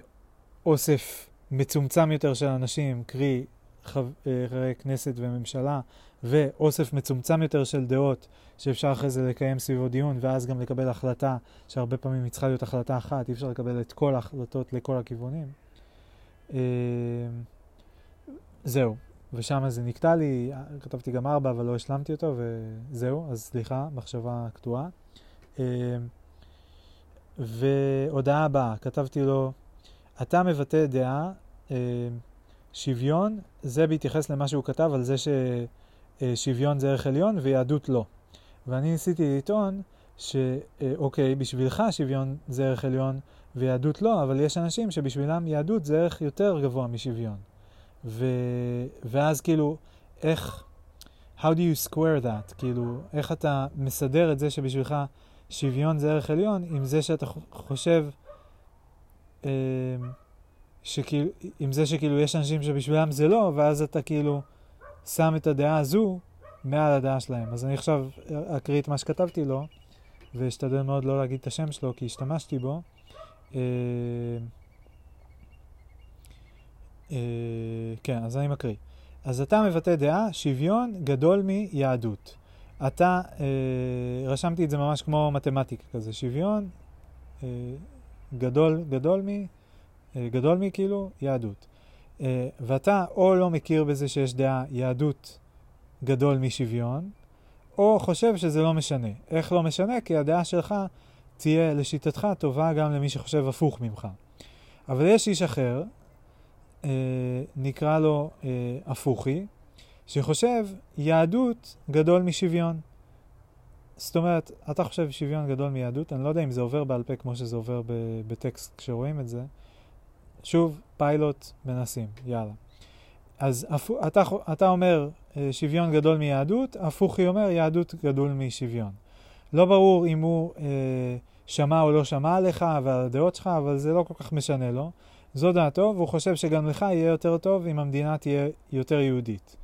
אוסף מצומצם יותר של אנשים, קרי חברי אה, כנסת וממשלה, ואוסף מצומצם יותר של דעות שאפשר אחרי זה לקיים סביבו דיון, ואז גם לקבל החלטה, שהרבה פעמים היא צריכה להיות החלטה אחת, אי אפשר לקבל את כל ההחלטות לכל הכיוונים. אה, זהו, ושם זה נקטע לי, כתבתי גם ארבע, אבל לא השלמתי אותו, וזהו, אז סליחה, מחשבה קטועה. אה, והודעה הבאה, כתבתי לו, אתה מבטא דעה, אה, שוויון, זה בהתייחס למה שהוא כתב על זה ששוויון זה ערך עליון ויהדות לא. ואני ניסיתי לטעון שאוקיי, בשבילך שוויון זה ערך עליון ויהדות לא, אבל יש אנשים שבשבילם יהדות זה ערך יותר גבוה משוויון. ו... ואז כאילו, איך, how do you square that? כאילו, איך אתה מסדר את זה שבשבילך שוויון זה ערך עליון, עם זה שאתה חושב, אה, שכאילו, עם זה שכאילו יש אנשים שבשבילם זה לא, ואז אתה כאילו שם את הדעה הזו מעל הדעה שלהם. אז אני עכשיו אקריא את מה שכתבתי לו, ואשתדל מאוד לא להגיד את השם שלו, כי השתמשתי בו. אה, אה, כן, אז אני מקריא. אז אתה מבטא דעה, שוויון גדול מיהדות. אתה, אה, רשמתי את זה ממש כמו מתמטיקה כזה, שוויון גדול, גדול מ... גדול מכאילו יהדות. אה, ואתה או לא מכיר בזה שיש דעה יהדות גדול משוויון, או חושב שזה לא משנה. איך לא משנה? כי הדעה שלך תהיה לשיטתך טובה גם למי שחושב הפוך ממך. אבל יש איש אחר, אה, נקרא לו אה, הפוכי, שחושב יהדות גדול משוויון. זאת אומרת, אתה חושב שוויון גדול מיהדות, אני לא יודע אם זה עובר בעל פה כמו שזה עובר בטקסט כשרואים את זה. שוב, פיילוט, מנסים, יאללה. אז אתה, אתה אומר אה, שוויון גדול מיהדות, הפוכי אומר יהדות גדול משוויון. לא ברור אם הוא אה, שמע או לא שמע עליך ועל הדעות שלך, אבל זה לא כל כך משנה לו. זו דעתו, והוא חושב שגם לך יהיה יותר טוב אם המדינה תהיה יותר יהודית.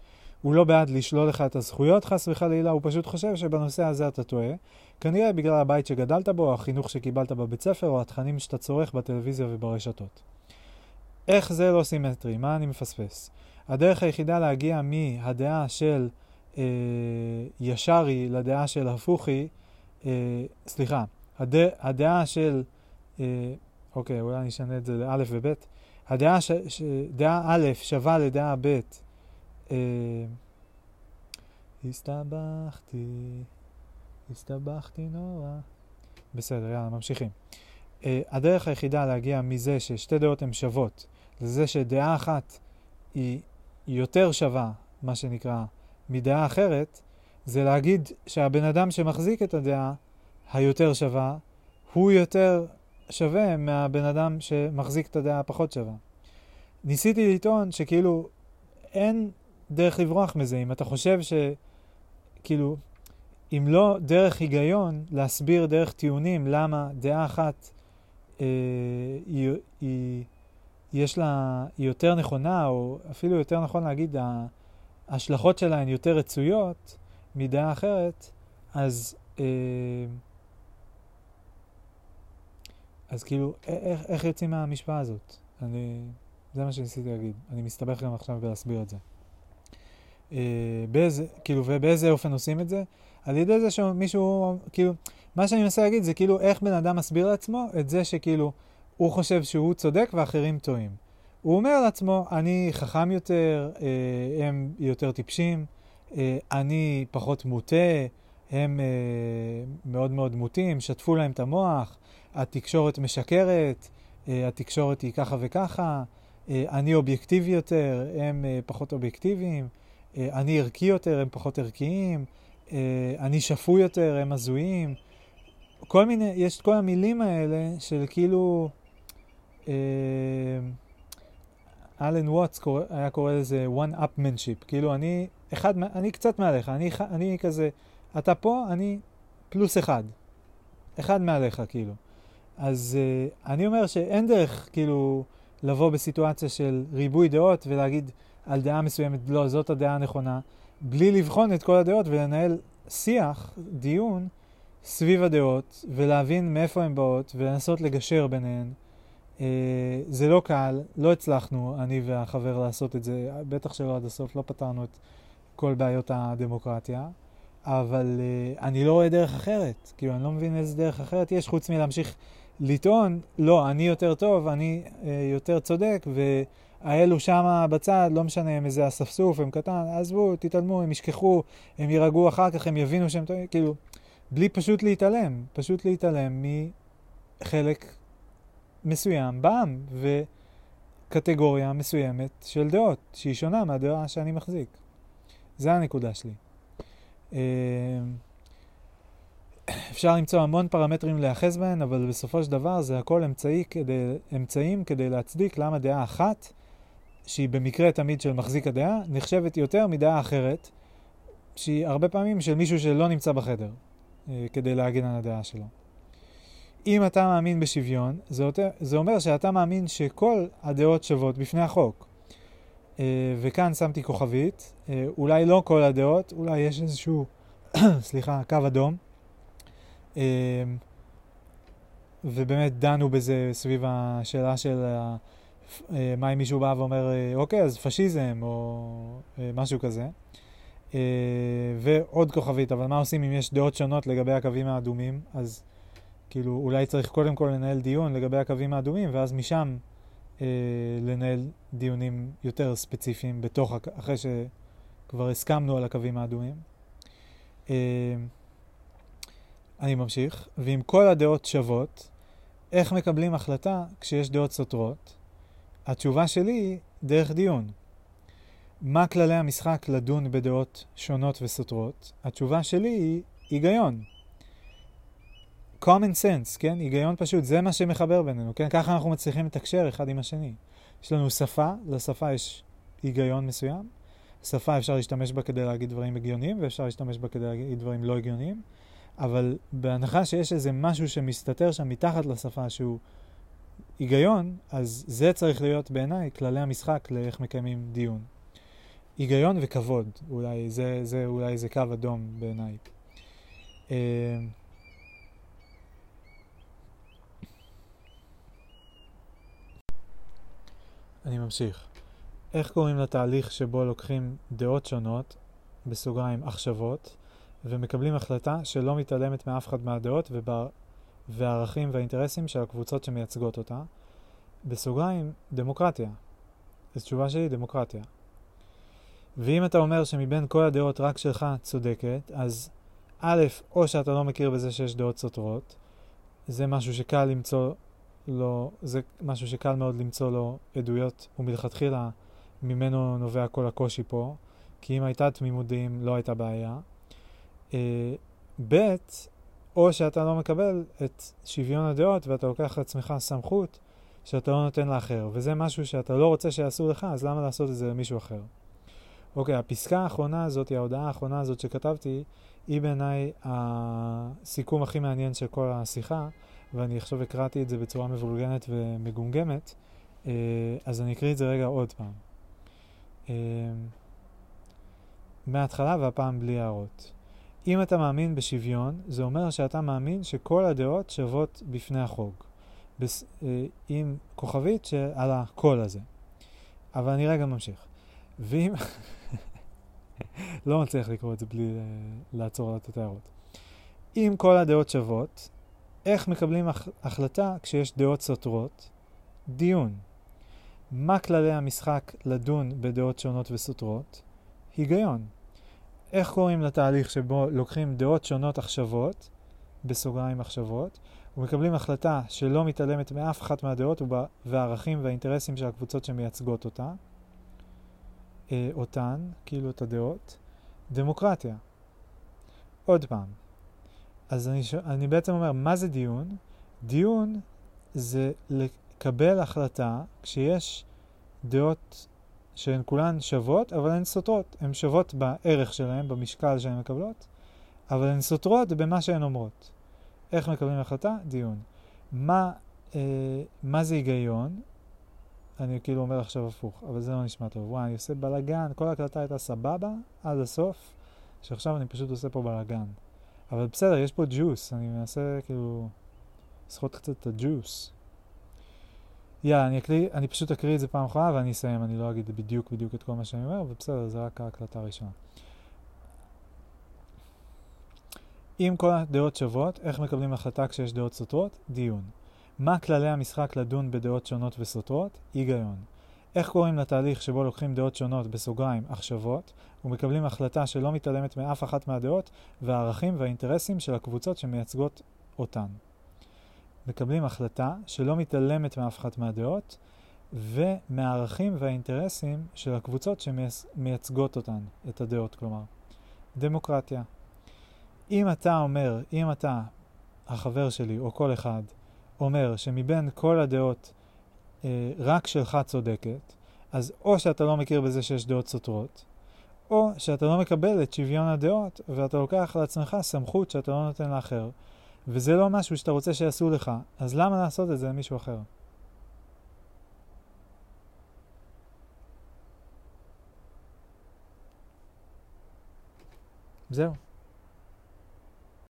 הוא לא בעד לשלול לך את הזכויות, חס וחלילה, הוא פשוט חושב שבנושא הזה אתה טועה. כנראה בגלל הבית שגדלת בו, או החינוך שקיבלת בבית ספר, או התכנים שאתה צורך בטלוויזיה וברשתות. איך זה לא סימטרי? מה אני מפספס? הדרך היחידה להגיע מהדעה של אה, ישרי לדעה של הפוכי, אה, סליחה, הד, הדעה של, אה, אוקיי, אולי אני אשנה את זה לאלף ובית. הדעה ש, ש, דעה א' שווה לדעה ב', אה, הסתבכתי, הסתבכתי נורא. בסדר, יאללה, ממשיכים. Uh, הדרך היחידה להגיע מזה ששתי דעות הן שוות, לזה שדעה אחת היא יותר שווה, מה שנקרא, מדעה אחרת, זה להגיד שהבן אדם שמחזיק את הדעה היותר שווה, הוא יותר שווה מהבן אדם שמחזיק את הדעה הפחות שווה. ניסיתי לטעון שכאילו אין דרך לברוח מזה. אם אתה חושב שכאילו, אם לא דרך היגיון להסביר דרך טיעונים למה דעה אחת אה, היא, היא, יש לה, היא יותר נכונה, או אפילו יותר נכון להגיד, ההשלכות שלה הן יותר רצויות מדעה אחרת, אז, אה, אז כאילו, איך, איך יוצאים מהמשוואה הזאת? אני, זה מה שניסיתי להגיד. אני מסתבך גם עכשיו בלהסביר את זה. אה, באיזה, כאילו, ובאיזה אופן עושים את זה? על ידי זה שמישהו, כאילו, מה שאני מנסה להגיד זה כאילו איך בן אדם מסביר לעצמו את זה שכאילו הוא חושב שהוא צודק ואחרים טועים. הוא אומר לעצמו, אני חכם יותר, אה, הם יותר טיפשים, אני פחות מוטה, הם אה, מאוד מאוד מוטים, שטפו להם את המוח, התקשורת משקרת, אה, התקשורת היא ככה וככה, אה, אני אובייקטיבי יותר, הם אה, פחות אובייקטיביים. אה, אני ערכי יותר, הם פחות ערכיים, אה, אני שפוי יותר, הם הזויים. כל מיני, יש את כל המילים האלה של כאילו, אה, אלן קורא, היה קורא לזה one-upmanship, כאילו אני, אחד, אני קצת מעליך, אני, אני כזה, אתה פה, אני פלוס אחד, אחד מעליך כאילו. אז uh, אני אומר שאין דרך כאילו לבוא בסיטואציה של ריבוי דעות ולהגיד על דעה מסוימת, לא, זאת הדעה הנכונה, בלי לבחון את כל הדעות ולנהל שיח, דיון, סביב הדעות ולהבין מאיפה הן באות ולנסות לגשר ביניהן. Uh, זה לא קל, לא הצלחנו, אני והחבר, לעשות את זה, בטח שלא עד הסוף, לא פתרנו את כל בעיות הדמוקרטיה, אבל uh, אני לא רואה דרך אחרת, כאילו אני לא מבין איזה דרך אחרת יש חוץ מלהמשיך לטעון, לא, אני יותר טוב, אני uh, יותר צודק, והאלו שמה בצד, לא משנה אם איזה אספסוף, הם קטן, עזבו, תתעלמו, הם ישכחו, הם יירגעו אחר כך, הם יבינו שהם טועים, כאילו, בלי פשוט להתעלם, פשוט להתעלם מחלק מסוים בעם וקטגוריה מסוימת של דעות, שהיא שונה מהדעה שאני מחזיק. זה הנקודה שלי. אה, אפשר למצוא המון פרמטרים להיאחז בהן, אבל בסופו של דבר זה הכל אמצעי כדי, אמצעים כדי להצדיק למה דעה אחת, שהיא במקרה תמיד של מחזיק הדעה, נחשבת יותר מדעה אחרת, שהיא הרבה פעמים של מישהו שלא נמצא בחדר, אה, כדי להגן על הדעה שלו. אם אתה מאמין בשוויון, זה, יותר, זה אומר שאתה מאמין שכל הדעות שוות בפני החוק. אה, וכאן שמתי כוכבית, אה, אולי לא כל הדעות, אולי יש איזשהו, (coughs) סליחה, קו אדום. אה, ובאמת דנו בזה סביב השאלה של מה אם מישהו בא ואומר, אוקיי, אז פשיזם או משהו כזה. ועוד כוכבית, אבל מה עושים אם יש דעות שונות לגבי הקווים האדומים? אז כאילו, אולי צריך קודם כל לנהל דיון לגבי הקווים האדומים, ואז משם אה, לנהל דיונים יותר ספציפיים בתוך, אחרי שכבר הסכמנו על הקווים האדומים. אה, אני ממשיך, ואם כל הדעות שוות, איך מקבלים החלטה כשיש דעות סותרות? התשובה שלי היא דרך דיון. מה כללי המשחק לדון בדעות שונות וסותרות? התשובה שלי היא היגיון. Common sense, כן? היגיון פשוט, זה מה שמחבר בינינו, כן? ככה אנחנו מצליחים לתקשר אחד עם השני. יש לנו שפה, לשפה יש היגיון מסוים. שפה אפשר להשתמש בה כדי להגיד דברים הגיוניים, ואפשר להשתמש בה כדי להגיד דברים לא הגיוניים, אבל בהנחה שיש איזה משהו שמסתתר שם מתחת לשפה שהוא היגיון, אז זה צריך להיות בעיניי כללי המשחק לאיך מקיימים דיון. היגיון וכבוד, אולי זה, זה, אולי זה קו אדום בעיניי. אני ממשיך. איך קוראים לתהליך שבו לוקחים דעות שונות, בסוגריים עכשווות, ומקבלים החלטה שלא מתעלמת מאף אחד מהדעות והערכים והאינטרסים של הקבוצות שמייצגות אותה, בסוגריים דמוקרטיה. אז תשובה שלי דמוקרטיה. ואם אתה אומר שמבין כל הדעות רק שלך צודקת, אז א', או שאתה לא מכיר בזה שיש דעות סותרות, זה משהו שקל למצוא לו, זה משהו שקל מאוד למצוא לו עדויות, ומלכתחילה ממנו נובע כל הקושי פה, כי אם הייתה תמימות דעים לא הייתה בעיה. Uh, ב', או שאתה לא מקבל את שוויון הדעות ואתה לוקח לעצמך סמכות שאתה לא נותן לאחר, וזה משהו שאתה לא רוצה שיעשו לך, אז למה לעשות את זה למישהו אחר? אוקיי, הפסקה האחרונה הזאת, ההודעה האחרונה הזאת שכתבתי, היא בעיניי הסיכום הכי מעניין של כל השיחה, ואני עכשיו הקראתי את זה בצורה מבולגנת ומגומגמת, אה, אז אני אקריא את זה רגע עוד פעם. אה, מההתחלה והפעם בלי הערות. אם אתה מאמין בשוויון, זה אומר שאתה מאמין שכל הדעות שוות בפני החוק. בס, אה, עם כוכבית שעל הקול הזה. אבל אני רגע ממשיך. ואם... (laughs) לא מצליח לקרוא את זה בלי לעצור את ההערות. אם כל הדעות שוות, איך מקבלים הח... החלטה כשיש דעות סותרות? דיון. מה כללי המשחק לדון בדעות שונות וסותרות? היגיון. איך קוראים לתהליך שבו לוקחים דעות שונות עכשוות, בסוגריים עכשוות, ומקבלים החלטה שלא מתעלמת מאף אחת מהדעות והערכים והאינטרסים של הקבוצות שמייצגות אותה, אה, אותן, כאילו את הדעות? דמוקרטיה. עוד פעם, אז אני. אני בעצם אומר, מה זה דיון? דיון זה לקבל החלטה כשיש דעות שהן כולן שוות, אבל הן סותרות. הן שוות בערך שלהן, במשקל שהן מקבלות, אבל הן סותרות במה שהן אומרות. איך מקבלים החלטה? דיון. מה, אה, מה זה היגיון? אני כאילו אומר עכשיו הפוך, אבל זה לא נשמע טוב. וואי, אני עושה בלאגן, כל ההקלטה הייתה סבבה עד הסוף, שעכשיו אני פשוט עושה פה בלאגן. אבל בסדר, יש פה ג'וס, אני מנסה כאילו לסחוט קצת את הג'וס. יאללה, אני, אקריא, אני פשוט אקריא את זה פעם אחרונה ואני אסיים, אני לא אגיד בדיוק בדיוק את כל מה שאני אומר, ובסדר, זה רק ההקלטה הראשונה. אם כל הדעות שוות, איך מקבלים החלטה כשיש דעות סותרות? דיון. מה כללי המשחק לדון בדעות שונות וסותרות? היגיון. איך קוראים לתהליך שבו לוקחים דעות שונות בסוגריים אך שוות ומקבלים החלטה שלא מתעלמת מאף אחת מהדעות והערכים והאינטרסים של הקבוצות שמייצגות אותן. מקבלים החלטה שלא מתעלמת מאף אחת מהדעות ומהערכים והאינטרסים של הקבוצות שמייצגות אותן, את הדעות כלומר. דמוקרטיה. אם אתה אומר, אם אתה, החבר שלי או כל אחד, אומר שמבין כל הדעות אה, רק שלך צודקת, אז או שאתה לא מכיר בזה שיש דעות סותרות, או שאתה לא מקבל את שוויון הדעות ואתה לוקח לעצמך סמכות שאתה לא נותן לאחר. וזה לא משהו שאתה רוצה שיעשו לך, אז למה לעשות את זה למישהו אחר? זהו.